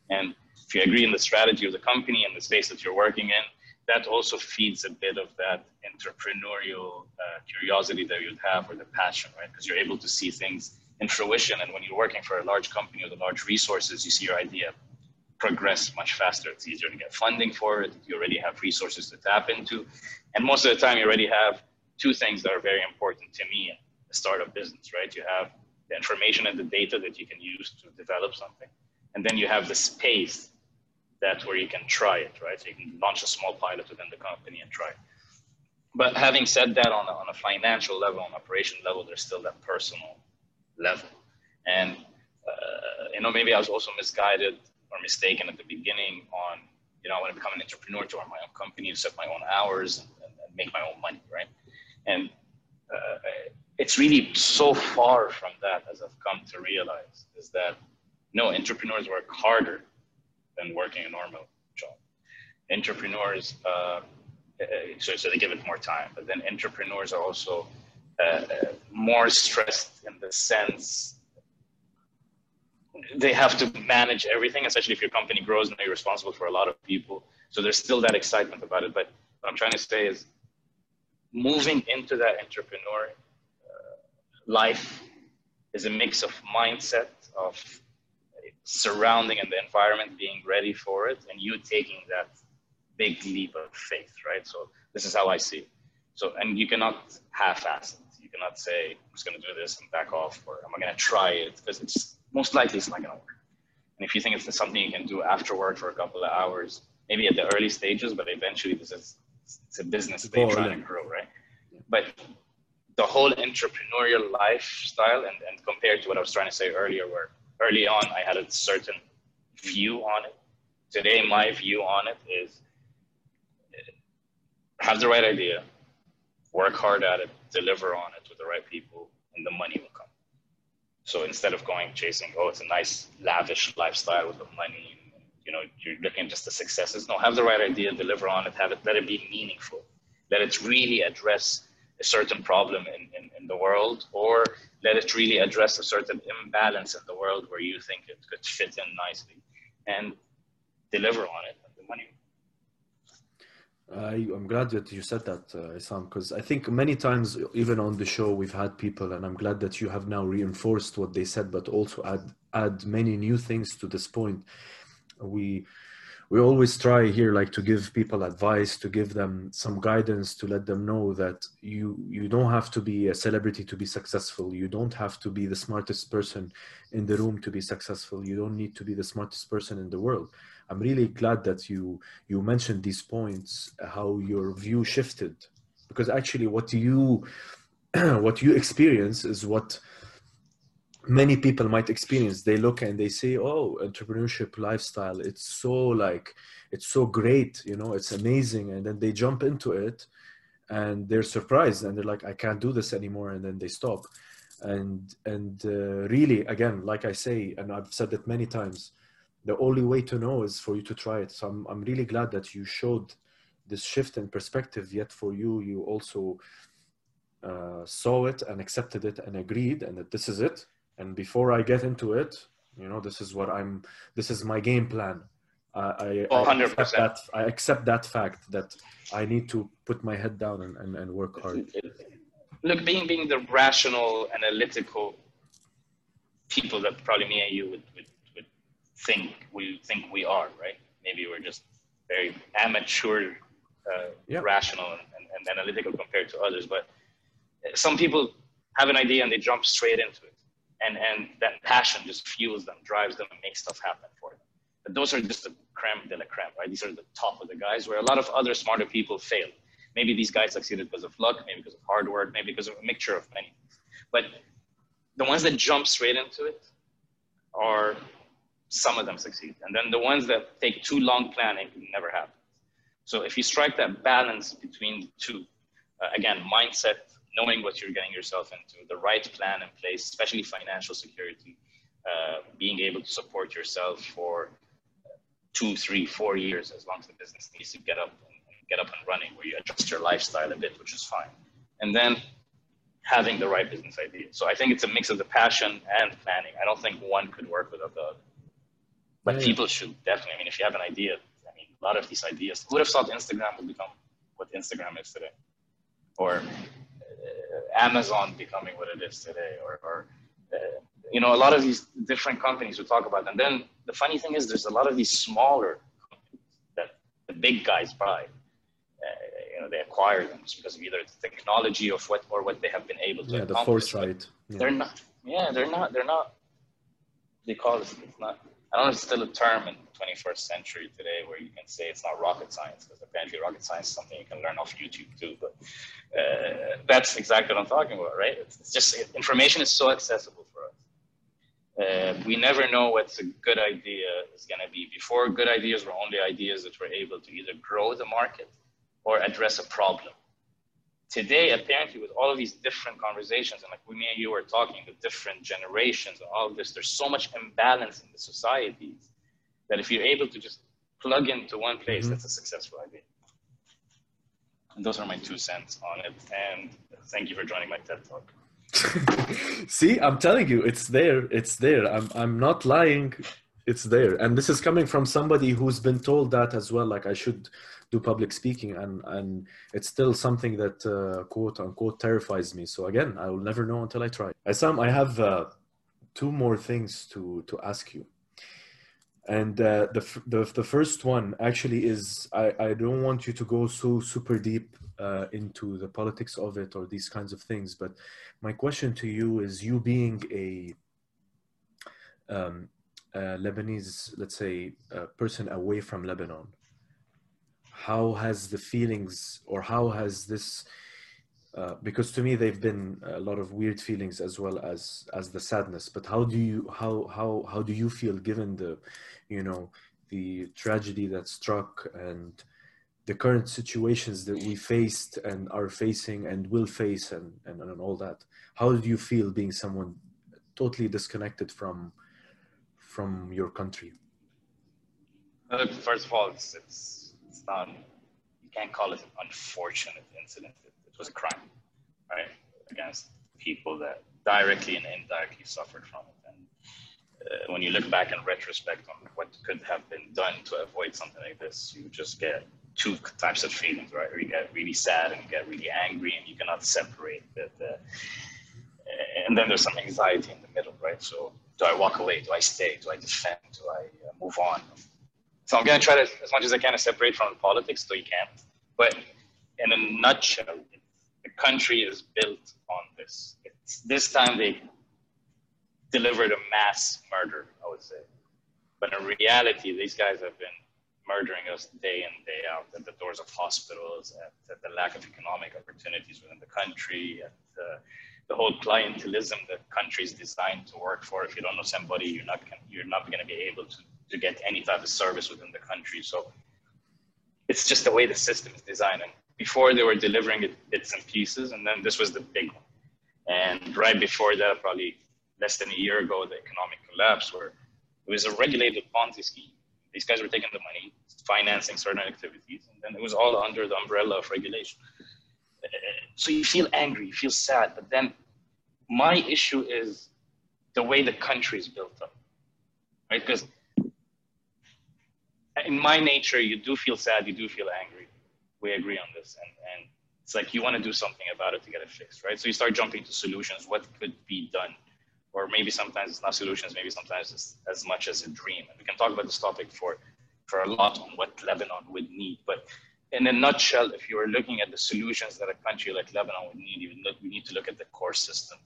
And if you agree in the strategy of the company and the space that you're working in, that also feeds a bit of that entrepreneurial uh, curiosity that you'd have or the passion, right? Because you're able to see things in fruition. And when you're working for a large company with a large resources, you see your idea progress much faster. It's easier to get funding for it. You already have resources to tap into. And most of the time, you already have two things that are very important to me in a startup business, right? You have the information and the data that you can use to develop something. And then you have the space that's where you can try it, right? So you can launch a small pilot within the company and try it. But having said that, on a, on a financial level, on operation level, there's still that personal level. And, uh, you know, maybe I was also misguided or mistaken at the beginning on, you know, I want to become an entrepreneur to run my own company, to set my own hours and, and, make my own money, right? And uh, it's really so far from that as I've come to realize is that no, entrepreneurs work harder than working a normal job. Entrepreneurs, uh, uh, so, so they give it more time, but then entrepreneurs are also uh, uh, more stressed in the sense they have to manage everything, especially if your company grows and you're responsible for a lot of people. So there's still that excitement about it. But what I'm trying to say is moving into that entrepreneur uh, life is a mix of mindset, of surrounding and the environment being ready for it and you taking that big leap of faith right so this is how i see it so and you cannot half-ass it you cannot say i'm just going to do this and back off or am i going to try it because it's most likely it's not going to work And if you think it's something you can do after work for a couple of hours, maybe at the early stages, but eventually this is it's a business that you're trying to grow, right? But the whole entrepreneurial lifestyle and, and compared to what I was trying to say earlier, where early on I had a certain view on it. Today, my view on it is have the right idea, work hard at it, deliver on it with the right people, and the money. So instead of going chasing, oh, it's a nice lavish lifestyle with the money, you know, you're looking just the successes. No, have the right idea, deliver on it, have it, let it be meaningful, let it really address a certain problem in, in, in the world, or let it really address a certain imbalance in the world where you think it could fit in nicely, and deliver on it, I, I'm glad that you said that, uh, because I think many times, even on the show, we've had people, and I'm glad that you have now reinforced what they said, but also add add many new things to this point. We we always try here, like to give people advice, to give them some guidance, to let them know that you you don't have to be a celebrity to be successful. You don't have to be the smartest person in the room to be successful. You don't need to be the smartest person in the world I'm really glad that you you mentioned these points, how your view shifted, because actually what you what you experience is what many people might experience. They look and they say, "Oh, entrepreneurship lifestyle, it's so like it's so great, you know, it's amazing," and then they jump into it, and they're surprised and they're like, "I can't do this anymore," and then they stop. And and uh, really, again, like I say, and I've said it many times the only way to know is for you to try it. So I'm, I'm really glad that you showed this shift in perspective. Yet for you, you also uh, saw it and accepted it and agreed, and that this is it. And before I get into it, you know, this is what I'm. This is my game plan. I, I, I accept that. I accept that fact that I need to put my head down and, and, and work hard. Look, being being the rational, analytical people that probably me and you would, would think we think we are, right? Maybe we're just very amateur, uh, yep. rational, and, and, and, analytical compared to others. But some people have an idea and they jump straight into it, and and that passion just fuels them, drives them, and makes stuff happen for them. But those are just the creme de la creme, right? These are the top of the guys. Where a lot of other smarter people fail. Maybe these guys succeeded because of luck, maybe because of hard work, maybe because of a mixture of many things. But the ones that jump straight into it are some of them succeed. And then the ones that take too long planning never happen. So if you strike that balance between the two, uh, again, mindset, knowing what you're getting yourself into, the right plan in place, especially financial security, uh, being able to support yourself for two, three, four years, as long as the business needs to get up and, get up and running, where you adjust your lifestyle a bit, which is fine. And then having the right business idea. So I think it's a mix of the passion and planning. I don't think one could work without the other. But yeah. people should definitely, I mean, if you have an idea, I mean, a lot of these ideas, who would have thought Instagram would become what Instagram is today? Or uh, Amazon becoming what it is today? Or, or uh, you know, a lot of these different companies we talk about. And then the funny thing is, there's a lot of these smaller companies that the big guys buy. Uh, you know, they acquire them just because of either the technology of what or what they have been able to. Yeah, the foresight. Yeah. They're not. Yeah, they're not. They're not. They call it. It's not I don't know if it's still a term in the 21st century today where you can say it's not rocket science because apparently rocket science is something you can learn off YouTube too. But uh, that's exactly what I'm talking about, right? It's, just information is so accessible for us. Uh, we never know what's a good idea is going to be. Before, good ideas were only ideas that were able to either grow the market or address a problem today, apparently, with all of these different conversations, and like we, me and you were talking, the different generations and all of this, there's so much imbalance in the societies that if you're able to just plug into one place, mm-hmm. that's a successful idea. And those are my two cents on it. And thank you for joining my TED Talk. See, I'm telling you, it's there. It's there. I'm, I'm not lying. It's there. And this is coming from somebody who's been told that as well. Like I should do public speaking and and it's still something that uh, quote unquote terrifies me. So again i will never know until i try. Sam, i have uh, two more things to to ask you. And uh, the, the the first one actually is i i don't want you to go so super deep uh, into the politics of it or these kinds of things but my question to you is you being a um, a Lebanese, let's say, a person away from Lebanon, how has the feelings or how has this uh, because to me they've been a lot of weird feelings as well as as the sadness but how do you how how how do you feel given the you know the tragedy that struck and the current situations that we faced and are facing and will face and, and, and all that? How do you feel being someone totally disconnected from from your country? Uh, first of all it's, it's, not you can't call it an unfortunate incident it, it was a crime right against people that directly and indirectly suffered from it and uh, when you look back in retrospect on what could have been done to avoid something like this you just get two types of feelings, right? You get really sad and you get really angry and you cannot separate the, the and then there's some anxiety in the middle, right? So do I walk away? Do I stay? Do I defend? Do I uh, move on? So I'm going to try to, as much as I can, to separate from politics, though you can't. But in a nutshell, the country is built on this. It's, this time they delivered a mass murder, I would say. But in reality, these guys have been murdering us day in, day out at the doors of hospitals, at, at the lack of economic opportunities within the country, at the, the whole clientelism that country is designed to work for. If you don't know somebody, you're not you're not going to be able to, to get any type of service within the country. So it's just the way the system is designed. And before they were delivering it bits and pieces, and then this was the big one. And right before that, probably less than a year ago, the economic collapse, where it was a regulated Ponzi scheme these guys were taking the money, financing certain activities, and then it was all under the umbrella of regulation. So you feel angry, you feel sad, but then my issue is the way the country is built up, right? Because in my nature, you do feel sad, you do feel angry. We agree on this, and and it's like you want to do something about it to get it fixed, right? So you start jumping to solutions. What could be done? or maybe sometimes it's not solutions, maybe sometimes it's as much as a dream. And we can talk about this topic for, for a lot on what Lebanon would need. But in a nutshell, if you are looking at the solutions that a country like Lebanon would need, you look, we need to look at the core system.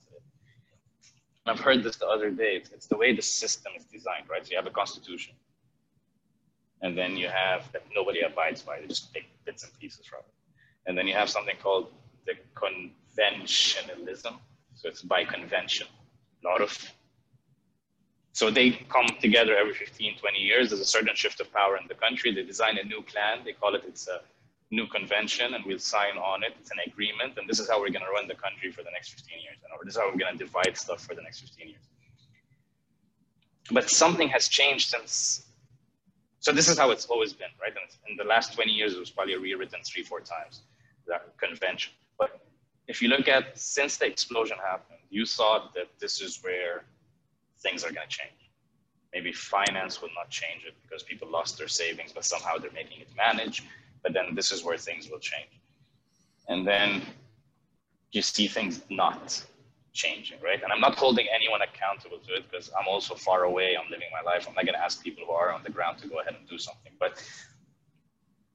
I've heard this the other day. It's, it's the way the system is designed, right? So you have a constitution, and then you have that nobody abides by. They just take bits and pieces from it. And then you have something called the conventionalism. So it's by convention A lot of so they come together every 15 20 years there's a certain shift of power in the country they design a new plan they call it it's a new convention and we'll sign on it it's an agreement and this is how we're going to run the country for the next 15 years and this is how we're going to divide stuff for the next 15 years but something has changed since so this is how it's always been right and in the last 20 years it was probably rewritten three four times that convention but if you look at since the explosion happened you thought that this is where things are going to change. Maybe finance will not change it because people lost their savings, but somehow they're making it manage. But then this is where things will change. And then you see things not changing, right? And I'm not holding anyone accountable to it because I'm also far away. I'm living my life. I'm not going to ask people who are on the ground to go ahead and do something. But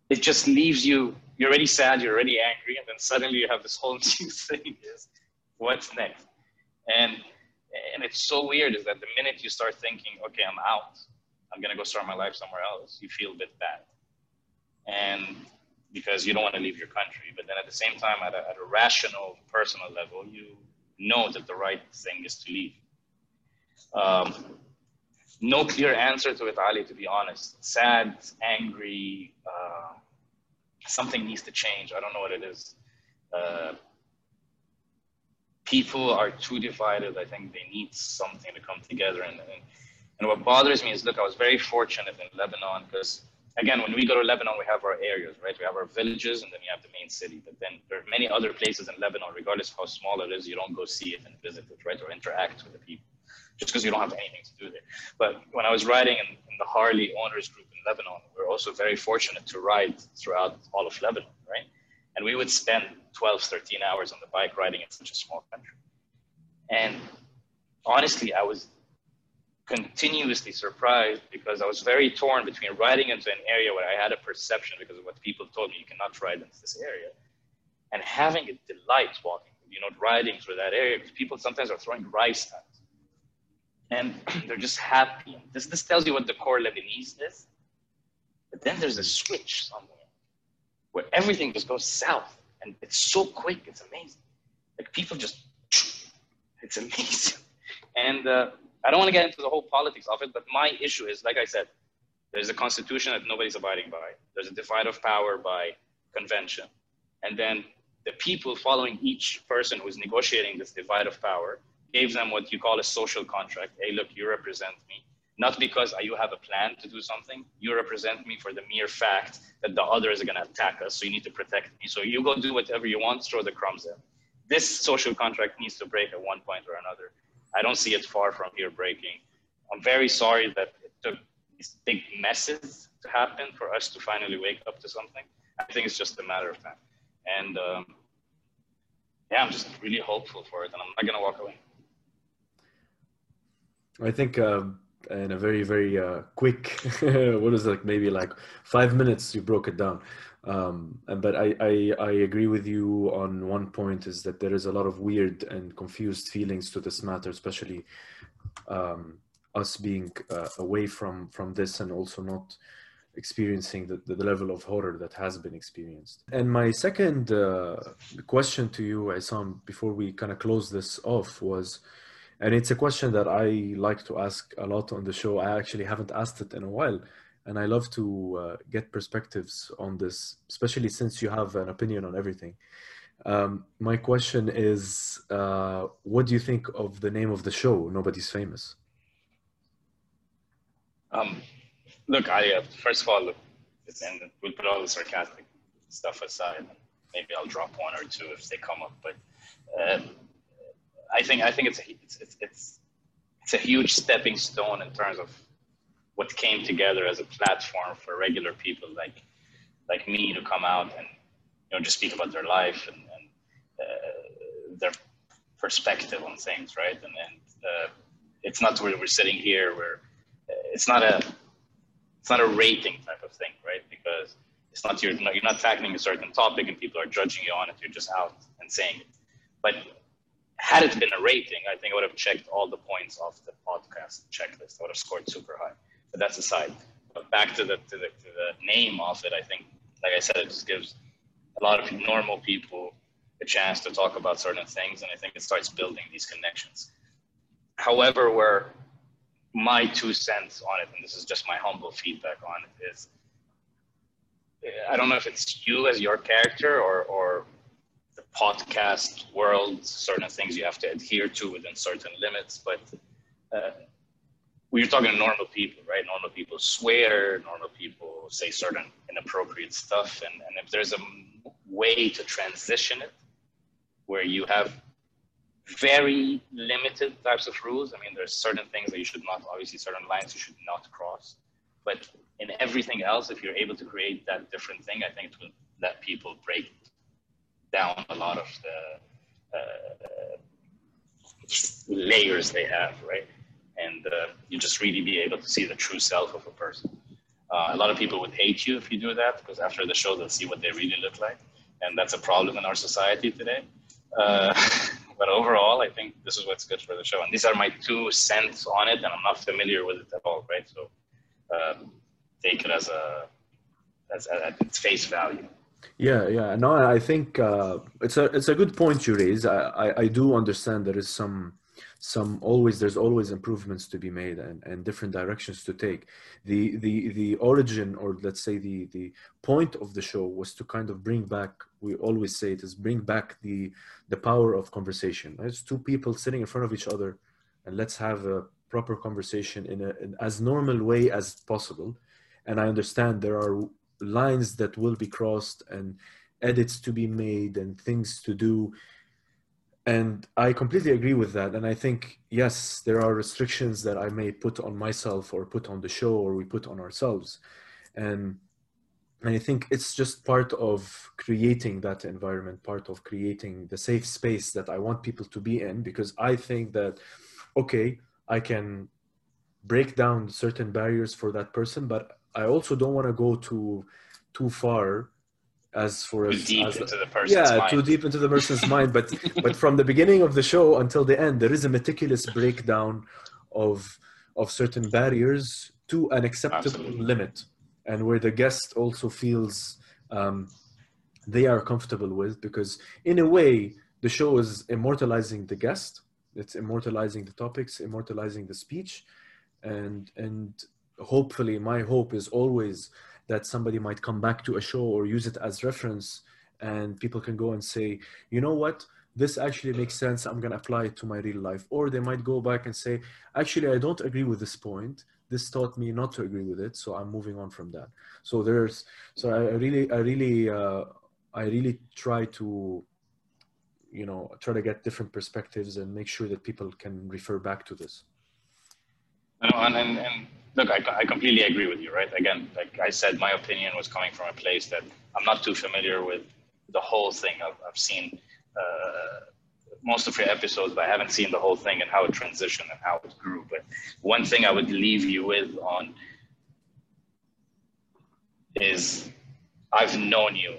it just leaves you, you're already sad, you're already angry, and then suddenly you have this whole new thing is what's next? And and it's so weird is that the minute you start thinking, okay, I'm out, I'm gonna go start my life somewhere else, you feel a bit bad. And because you don't want to leave your country. But then at the same time, at a, at a rational, personal level, you know that the right thing is to leave. Um, no clear answer to it, Ali, to be honest. Sad, angry, uh, something needs to change. I don't know what it is. Uh, people are too divided. I think they need something to come together. And, and, and what bothers me is, look, I was very fortunate in Lebanon because, again, when we go to Lebanon, we have our areas, right? We have our villages and then you have the main city. But then there are many other places in Lebanon, regardless of how small it is, you don't go see it and visit it, right? Or interact with the people just because you don't have anything to do there. But when I was riding in, in the Harley owners group in Lebanon, we we're also very fortunate to ride throughout all of Lebanon, right? And we would spend 12, 13 hours on the bike riding in such a small country. And honestly, I was continuously surprised because I was very torn between riding into an area where I had a perception because of what people told me you cannot ride into this area and having a delight walking, you know, riding through that area because people sometimes are throwing rice at and they're just happy. This this tells you what the core Lebanese is. But then there's a switch somewhere where everything just goes south, and it's so quick. It's amazing. Like people just, it's amazing. And uh, I don't want to get into the whole politics of it, but my issue is, like I said, there's a constitution that nobody's abiding by. There's a divide of power by convention. And then the people following each person who's negotiating this divide of power gave them what you call a social contract. Hey, look, you represent me. Not because ah, you have a plan to do something. You represent me for the mere fact that the others are going to attack us. So you need to protect me. So you go do whatever you want, throw the crumbs in. This social contract needs to break at one point or another. I don't see it far from here breaking. I'm very sorry that it took these big messes to happen for us to finally wake up to something. I think it's just a matter of time. And um, yeah, I'm just really hopeful for it, and I'm not to walk away. I think uh, in a very, very uh, quick, what is it, like maybe like five minutes, you broke it down. Um, but I, I, I agree with you on one point is that there is a lot of weird and confused feelings to this matter, especially um, us being uh, away from, from this and also not experiencing the, the level of horror that has been experienced. And my second uh, question to you, Isam, before we kind of close this off was, and it's a question that I like to ask a lot on the show. I actually haven't asked it in a while, and I love to uh, get perspectives on this, especially since you have an opinion on everything. Um, my question is, uh, what do you think of the name of the show? Nobody's famous. Um, look, I uh, first of all, and we'll put all the sarcastic stuff aside. Maybe I'll drop one or two if they come up, but. Uh, I think I think it's a, it's, it's it's it's a huge stepping stone in terms of what came together as a platform for regular people like like me to come out and you know just speak about their life and, and uh, their perspective on things, right? And, and uh, it's not where we're sitting here where uh, it's not a it's not a rating type of thing, right? Because it's not you're not, you're not tackling a certain topic and people are judging you on it. You're just out and saying it. But had it been a rating, I think I would have checked all the points off the podcast checklist. I would have scored super high. But that's aside. But back to the, to the, to the name of it, I think, like I said, it just gives a lot of normal people a chance to talk about certain things. And I think it starts building these connections. However, where my two cents on it, and this is just my humble feedback on it, is I don't know if it's you as your character or, or the podcast world, certain things you have to adhere to within certain limits. But uh, we're talking to normal people, right? Normal people swear, normal people say certain inappropriate stuff. And, and if there's a way to transition it where you have very limited types of rules, I mean, there's certain things that you should not, obviously, certain lines you should not cross. But in everything else, if you're able to create that different thing, I think it will let people break down a lot of the uh, layers they have, right? And uh, you just really be able to see the true self of a person. Uh, a lot of people would hate you if you do that because after the show they'll see what they really look like, and that's a problem in our society today. Uh, but overall, I think this is what's good for the show, and these are my two cents on it, and I'm not familiar with it at all, right? So um, take it as a as at its face value. Yeah, yeah. No, I think uh, it's a it's a good point you raise. I, I, I do understand there is some some always there's always improvements to be made and, and different directions to take. The the the origin or let's say the the point of the show was to kind of bring back. We always say it is bring back the the power of conversation. It's two people sitting in front of each other, and let's have a proper conversation in a in as normal way as possible. And I understand there are lines that will be crossed and edits to be made and things to do and i completely agree with that. And i think yes there are restrictions that i may put on myself or put on the show or we put on ourselves. And and i think it's just part of creating that environment part of creating the safe space that i want people to be in because i think that okay i can break down certain barriers for that person but I also don't want to go too too far as for too as, deep as, into the person's yeah mind. too deep into the person's mind but but from the beginning of the show until the end there is a meticulous breakdown of of certain barriers to an acceptable Absolutely. limit and where the guest also feels um, they are comfortable with because in a way the show is immortalizing the guest it's immortalizing the topics immortalizing the speech and and hopefully my hope is always that somebody might come back to a show or use it as reference and people can go and say you know what? This actually makes sense. I'm going to apply it to my real life. Or they might go back and say actually i don't agree with this point. This taught me not to agree with it so i'm moving on from that. So there's so i really i really uh, i really try to you know try to get different perspectives and make sure that people can refer back to this. And, and, and look, I, I completely agree with you, right? Again, like I said, my opinion was coming from a place that I'm not too familiar with the whole thing. I've, I've seen uh, most of your episodes, but I haven't seen the whole thing and how it transitioned and how it grew. But one thing I would leave you with on is I've known you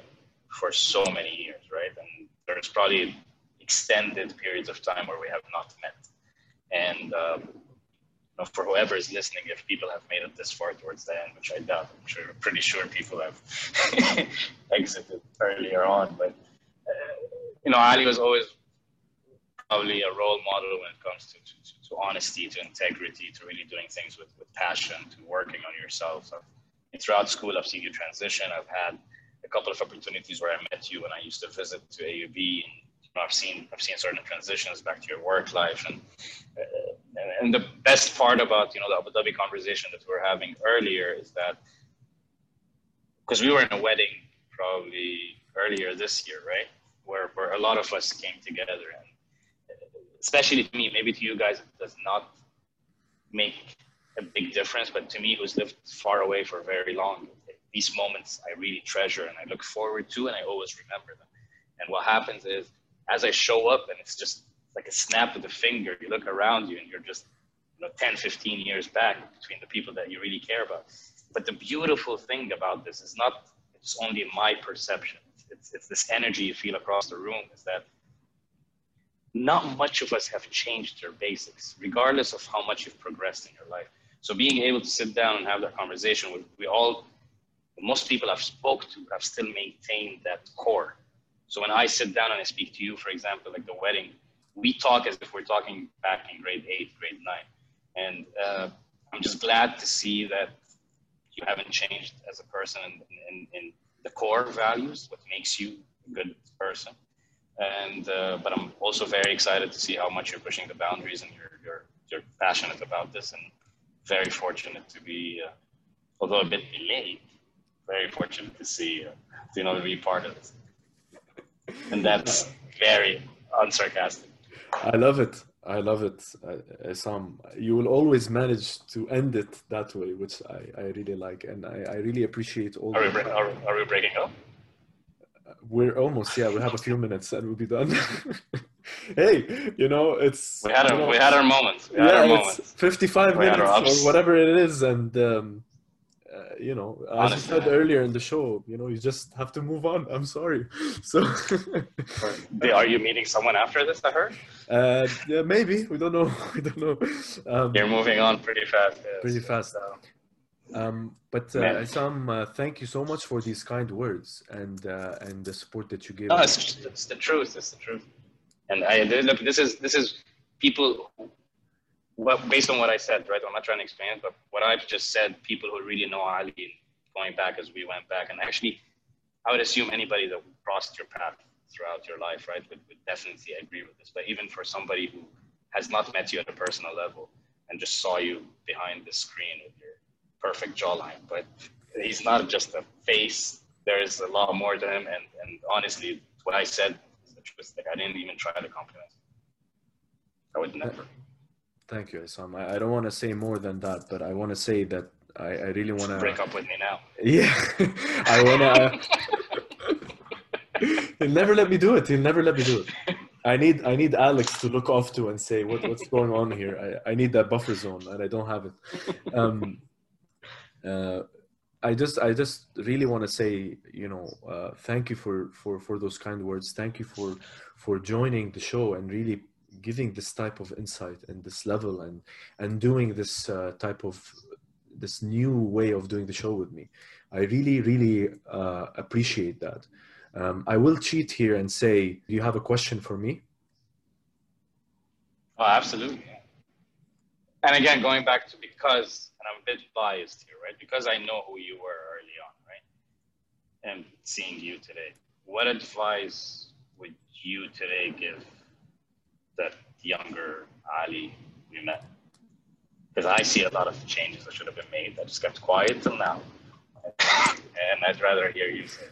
for so many years, right? And there's probably extended periods of time where we have not met. And um, know, for whoever is listening, if people have made it this far towards the end, which I doubt, I'm sure, pretty sure people have exited earlier on. But uh, you know, Ali was always probably a role model when it comes to, to, to honesty, to integrity, to really doing things with, with passion, to working on yourself. So, throughout school, I've seen you transition. I've had a couple of opportunities where I met you when I used to visit to AUB. And, I've seen I've seen certain transitions back to your work life, and, uh, and and the best part about you know the Abu Dhabi conversation that we were having earlier is that because we were in a wedding probably earlier this year, right? Where where a lot of us came together, and especially to me, maybe to you guys, it does not make a big difference, but to me, who's lived far away for very long, these moments I really treasure and I look forward to, and I always remember them. And what happens is, as I show up, and it's just like a snap of the finger, you look around you, and you're just you know 10, 15 years back between the people that you really care about. But the beautiful thing about this is not it's only my perception. It's, it's this energy you feel across the room is that not much of us have changed their basics, regardless of how much you've progressed in your life. So being able to sit down and have that conversation with we all, most people I've spoke to have still maintained that core. So when I sit down and I speak to you, for example, like the wedding, we talk as if we're talking back in grade eight, grade nine. And uh, I'm just glad to see that you haven't changed as a person in, in, in the core values, what makes you a good person. And uh, but I'm also very excited to see how much you're pushing the boundaries and you're you're you're passionate about this and very fortunate to be, uh, although a bit delayed, very fortunate to see uh, to, you know to be part of this. And that's very unsarcastic. I love it. I love it, uh, Sam. You will always manage to end it that way, which I, I really like, and I, I really appreciate all. Are we, bre- are, are we breaking up? We're almost, yeah. We have a few minutes, and we'll be done. hey, you know, it's We had you our, know, we had our moments. Had yeah, our it's moments. 55 We minutes or whatever it is, and um, uh, you know, as Honestly, you said earlier in the show, you know, you just have to move on. I'm sorry. So. Are you meeting someone after this? I heard Uh, yeah, maybe we don't know. We don't know. Um, you're moving on pretty fast. yes. Pretty fast. So, um, but uh, Man. Sam, uh, thank you so much for these kind words and uh, and the support that you gave. No, us. it's, it's the truth. It's the truth. And I look. This is this is people. Well, based on what I said, right? I'm not trying to explain it, but what I've just said, people who really know Ali, going back as we went back, and actually, I would assume anybody that crossed your path throughout your life, right, would, would definitely agree with this. But even for somebody who has not met you at a personal level and just saw you behind the screen with your perfect jawline, but he's not just a face. There is a lot more to him, and and honestly, what I said I didn't even try to compliment. I would never. Thank you, Sam. I, I don't want to say more than that, but I want to say that I, I really want to break up with me now. Yeah, I wanna. He'll never let me do it. He'll never let me do it. I need I need Alex to look off to and say what, what's going on here. I, I need that buffer zone and I don't have it. Um, uh, I just I just really want to say you know uh, thank you for for for those kind words. Thank you for for joining the show and really giving this type of insight and this level and and doing this uh, type of this new way of doing the show with me. I really, really uh, appreciate that. Um, I will cheat here and say, do you have a question for me? Oh, absolutely. And again, going back to because, and I'm a bit biased here, right? Because I know who you were early on, right? And seeing you today, what advice would you today give that younger Ali we met? Because I see a lot of changes that should have been made that just kept quiet till now. and I'd rather hear you say.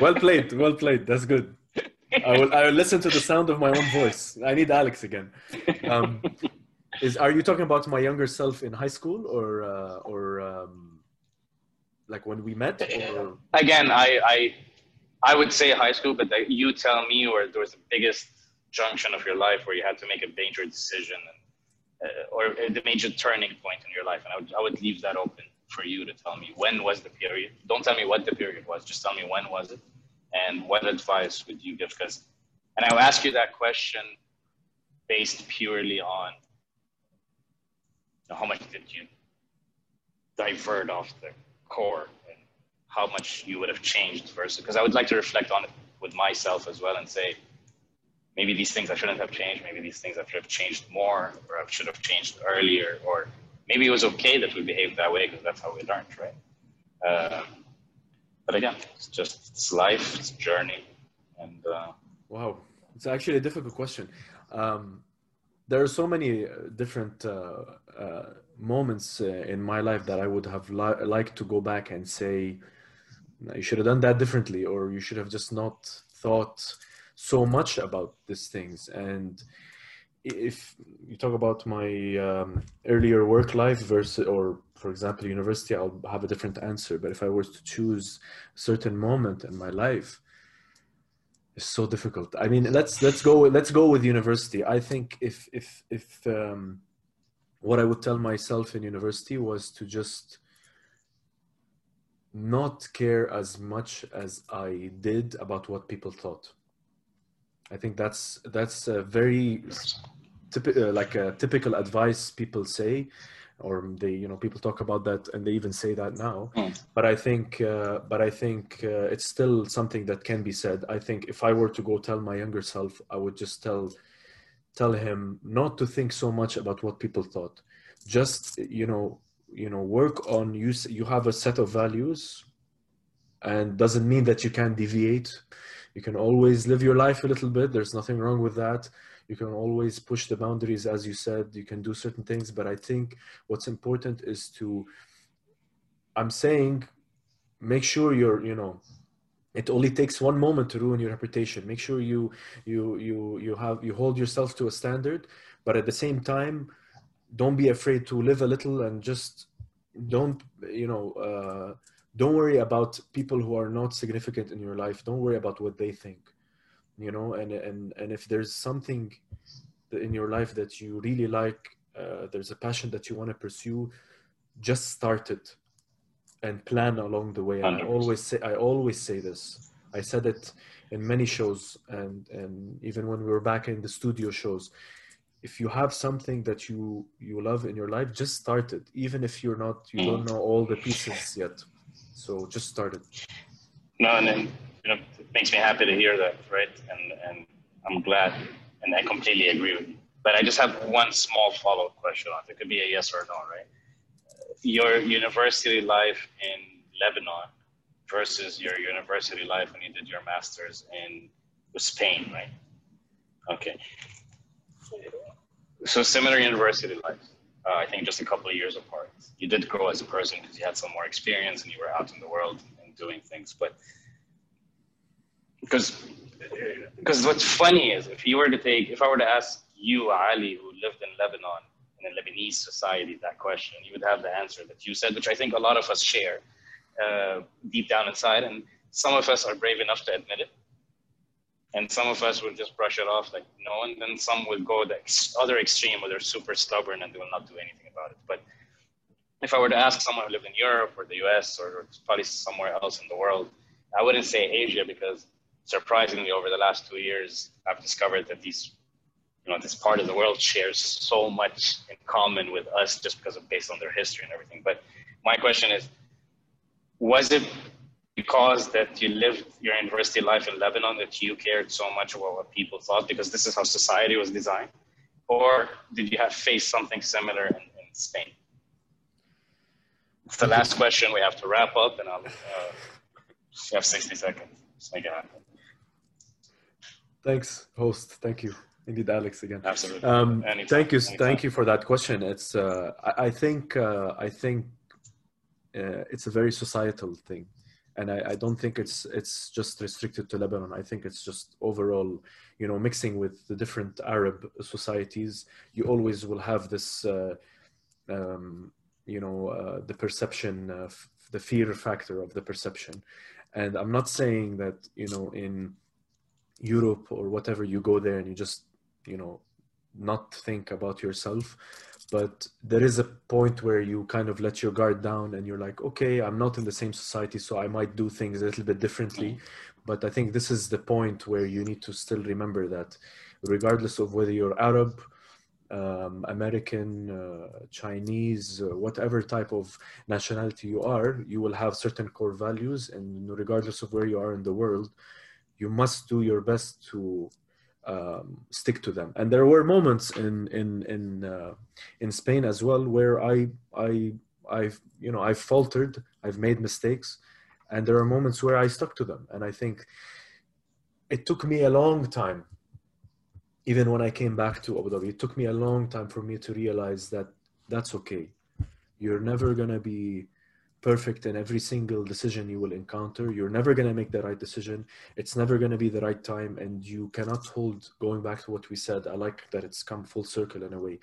well played, well played. That's good. I will. I will listen to the sound of my own voice. I need Alex again. Um, is are you talking about my younger self in high school or uh, or um, like when we met? Or? Again, I, I I would say high school, but you tell me where there was the biggest junction of your life where you had to make a major decision and, uh, or the major turning point in your life, and I would I would leave that open for you to tell me when was the period. Don't tell me what the period was. Just tell me when was it and what advice would you give? Because, and I'll ask you that question based purely on you know, how much did you divert off the core how much you would have changed versus, because I would like to reflect on it with myself as well and say, maybe these things I shouldn't have changed. Maybe these things I should have changed more or I should have changed earlier or maybe it was okay that we behaved that way because that's how we learned, right? Um, but again, it's just it's life, it's journey, and uh, wow, it's actually a difficult question. Um, there are so many uh, different uh, uh, moments uh, in my life that I would have li- liked to go back and say, you should have done that differently, or you should have just not thought so much about these things. And if you talk about my um, earlier work life versus, or for example, university, I'll have a different answer. But if I was to choose a certain moment in my life, it's so difficult. I mean, let's let's go let's go with university. I think if if if um, what I would tell myself in university was to just not care as much as I did about what people thought. I think that's that's a very typical like a typical advice people say or they you know people talk about that and they even say that now mm. but i think uh, but i think uh, it's still something that can be said i think if i were to go tell my younger self i would just tell tell him not to think so much about what people thought just you know you know work on you you have a set of values and doesn't mean that you can deviate. You can always live your life a little bit. There's nothing wrong with that. You can always push the boundaries as you said. You can do certain things but i think what's important is to i'm saying make sure you're you know it only takes one moment to ruin your reputation. Make sure you you you you have you hold yourself to a standard but at the same time don't be afraid to live a little and just don't you know uh, don't worry about people who are not significant in your life. Don't worry about what they think you know and and and if there's something in your life that you really like uh, there's a passion that you want to pursue just start it and plan along the way. And i always say i always say this. I said it in many shows and and even when we were back in the studio shows if you have something that you you love in your life just start it even if you're not you don't mm. know all the pieces yet so just start it no and then you know it makes me happy to hear that, right? And and I'm glad, and I completely agree with you. But I just have one small follow-up question on it. It could be a yes or no, right? Your university life in Lebanon versus your university life when you did your master's in Spain, right? Okay. So similar university life. Uh, I think just a couple of years apart. You did grow as a person because you had some more experience and you were out in the world and doing things. But because because what's funny is if you were to take if I were to ask you Ali who lived in Lebanon in a Lebanese society that question you would have the answer that you said which I think a lot of us share uh, deep down inside and some of us are brave enough to admit it and some of us will just brush it off like no and then some will go the ex- other extreme where they're super stubborn and they will not do anything about it but if I were to ask someone who lived in Europe or the US or probably somewhere else in the world I wouldn't say Asia because surprisingly, over the last two years, I've discovered that these, you know, this part of the world shares so much in common with us just because of based on their history and everything. But my question is, was it because that you lived your university life in Lebanon that you cared so much about what people thought because this is how society was designed? Or did you have faced something similar in, in Spain? It's the last question. We have to wrap up, and I'll. Uh, you have 60 seconds. Just make it happen. Thanks, host. Thank you. Indeed, Alex again. Absolutely. Um, thank you. anytime. Thank you for that question. It's. Uh, I, I think. Uh, I think. Uh, it's a very societal thing, and I, I don't think it's it's just restricted to Lebanon. I think it's just overall, you know, mixing with the different Arab societies. You always will have this. Uh, um, you know, uh, the perception the fear factor of the perception, and I'm not saying that you know in Europe or whatever you go there and you just you know not think about yourself but there is a point where you kind of let your guard down and you're like okay i'm not in the same society so i might do things a little bit differently. But i think this is the point where you need to still remember that regardless of whether you're arab um, american uh, chinese uh, whatever type of nationality you are you will have certain core values and regardless of where you are in the world you must do your best to um, stick to them. And there were moments in in in uh, in Spain as well where I I I've you know I've faltered, I've made mistakes, and there are moments where I stuck to them. And I think it took me a long time, even when I came back to Abu Dhabi, it took me a long time for me to realize that that's okay. You're never gonna be perfect in every single decision you will encounter. You're never going to make the right decision. It's never going to be the right time. And you cannot hold, going back to what we said, I like that it's come full circle in a way.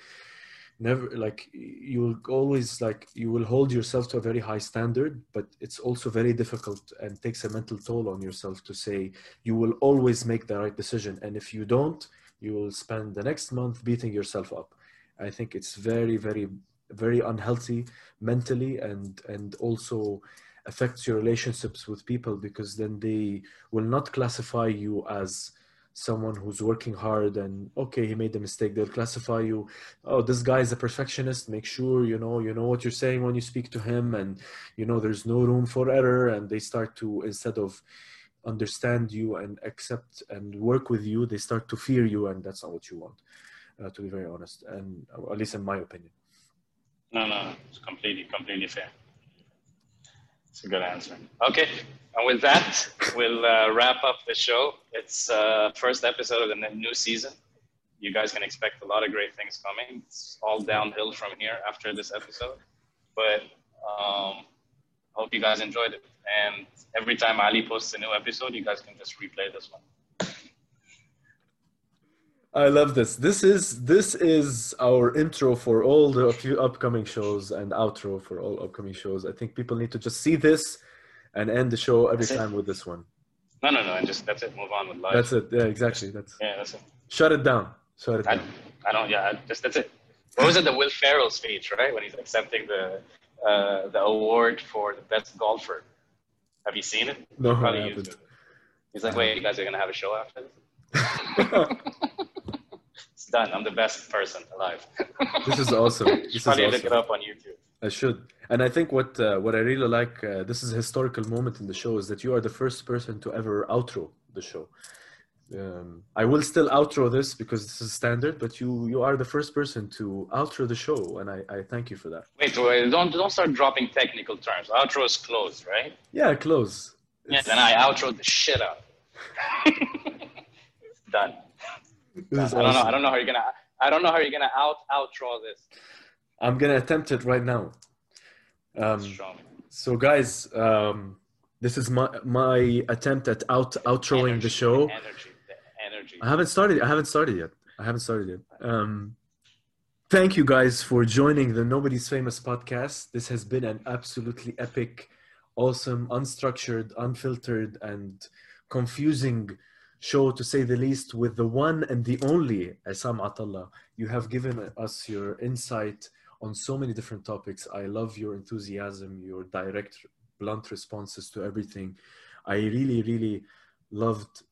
Never like you will always like you will hold yourself to a very high standard, but it's also very difficult and takes a mental toll on yourself to say you will always make the right decision. And if you don't, you will spend the next month beating yourself up. I think it's very, very very unhealthy mentally and and also affects your relationships with people because then they will not classify you as someone who's working hard and okay he made a mistake. They'll classify you oh this guy is a perfectionist. Make sure you know you know what you're saying when you speak to him and you know there's no room for error and they start to instead of understand you and accept and work with you they start to fear you and that's not what you want uh, to be very honest and uh, at least in my opinion No, no, it's completely, completely fair. It's a good answer. Okay, and with that, we'll uh, wrap up the show. It's uh, first episode of the new season. You guys can expect a lot of great things coming. It's all downhill from here after this episode, but um, I hope you guys enjoyed it. And every time Ali posts a new episode, you guys can just replay this one. I love this. This is this is our intro for all the few upcoming shows and outro for all upcoming shows. I think people need to just see this and end the show every That's it. time with this one. No, no, no, and just that's it. Move on with life. That's it. Yeah, exactly. That's Yeah, that's it. shut it down. Shut it I, down. I don't. Yeah, I, just that's it. What was it? The Will Ferrell speech, right? When he's accepting the uh, the award for the best golfer. Have you seen it? No, I Probably haven't. YouTube. He's like, wait, you guys are gonna have a show after this? it's done. I'm the best person alive. This is awesome. This is probably look it up on YouTube. I should. And I think what uh, what I really like, uh, this is a historical moment in the show, is that you are the first person to ever outro the show. Um, I will still outro this because this is standard, but you you are the first person to outro the show, and I, I thank you for that. Wait, wait, don't don't start dropping technical terms. Outro is closed, right? Yeah, close. Yeah, It's- then I outro the shit out. it's done. I don't know. I don't know how you're gonna. I don't know how you're gonna out outro this. I'm gonna attempt it right now. Um, so, guys, um, this is my my attempt at out outroing the show. the Energy, the energy. I haven't started. I haven't started yet. I haven't started yet. Um, thank you guys for joining the Nobody's Famous podcast. This has been an absolutely epic, awesome, unstructured, unfiltered, and confusing show to say the least. With the one and the only Assam Atallah, you have given us your insight on so many different topics. I love your enthusiasm, your direct, blunt responses to everything. I really, really loved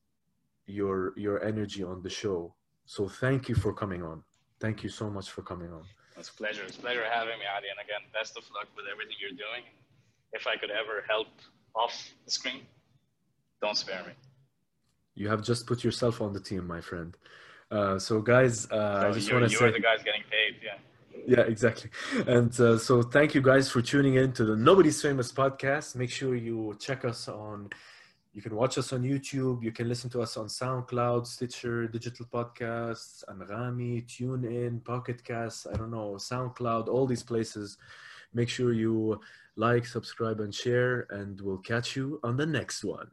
your your energy on the show. So thank you for coming on. Thank you so much for coming on. It's a pleasure. It's a pleasure having me, Adi. And again, best of luck with everything you're doing. If I could ever help off the screen, don't spare me. You have just put yourself on the team, my friend. Uh, so, guys, uh, so I just want to say, you are the guys getting paid. Yeah. Yeah, exactly. And uh, so, thank you guys for tuning in to the Nobody's Famous podcast. Make sure you check us on. You can watch us on YouTube. You can listen to us on SoundCloud, Stitcher, Digital Podcasts, Anghami, TuneIn, Pocket Casts. I don't know, SoundCloud, all these places. Make sure you like, subscribe, and share, and we'll catch you on the next one.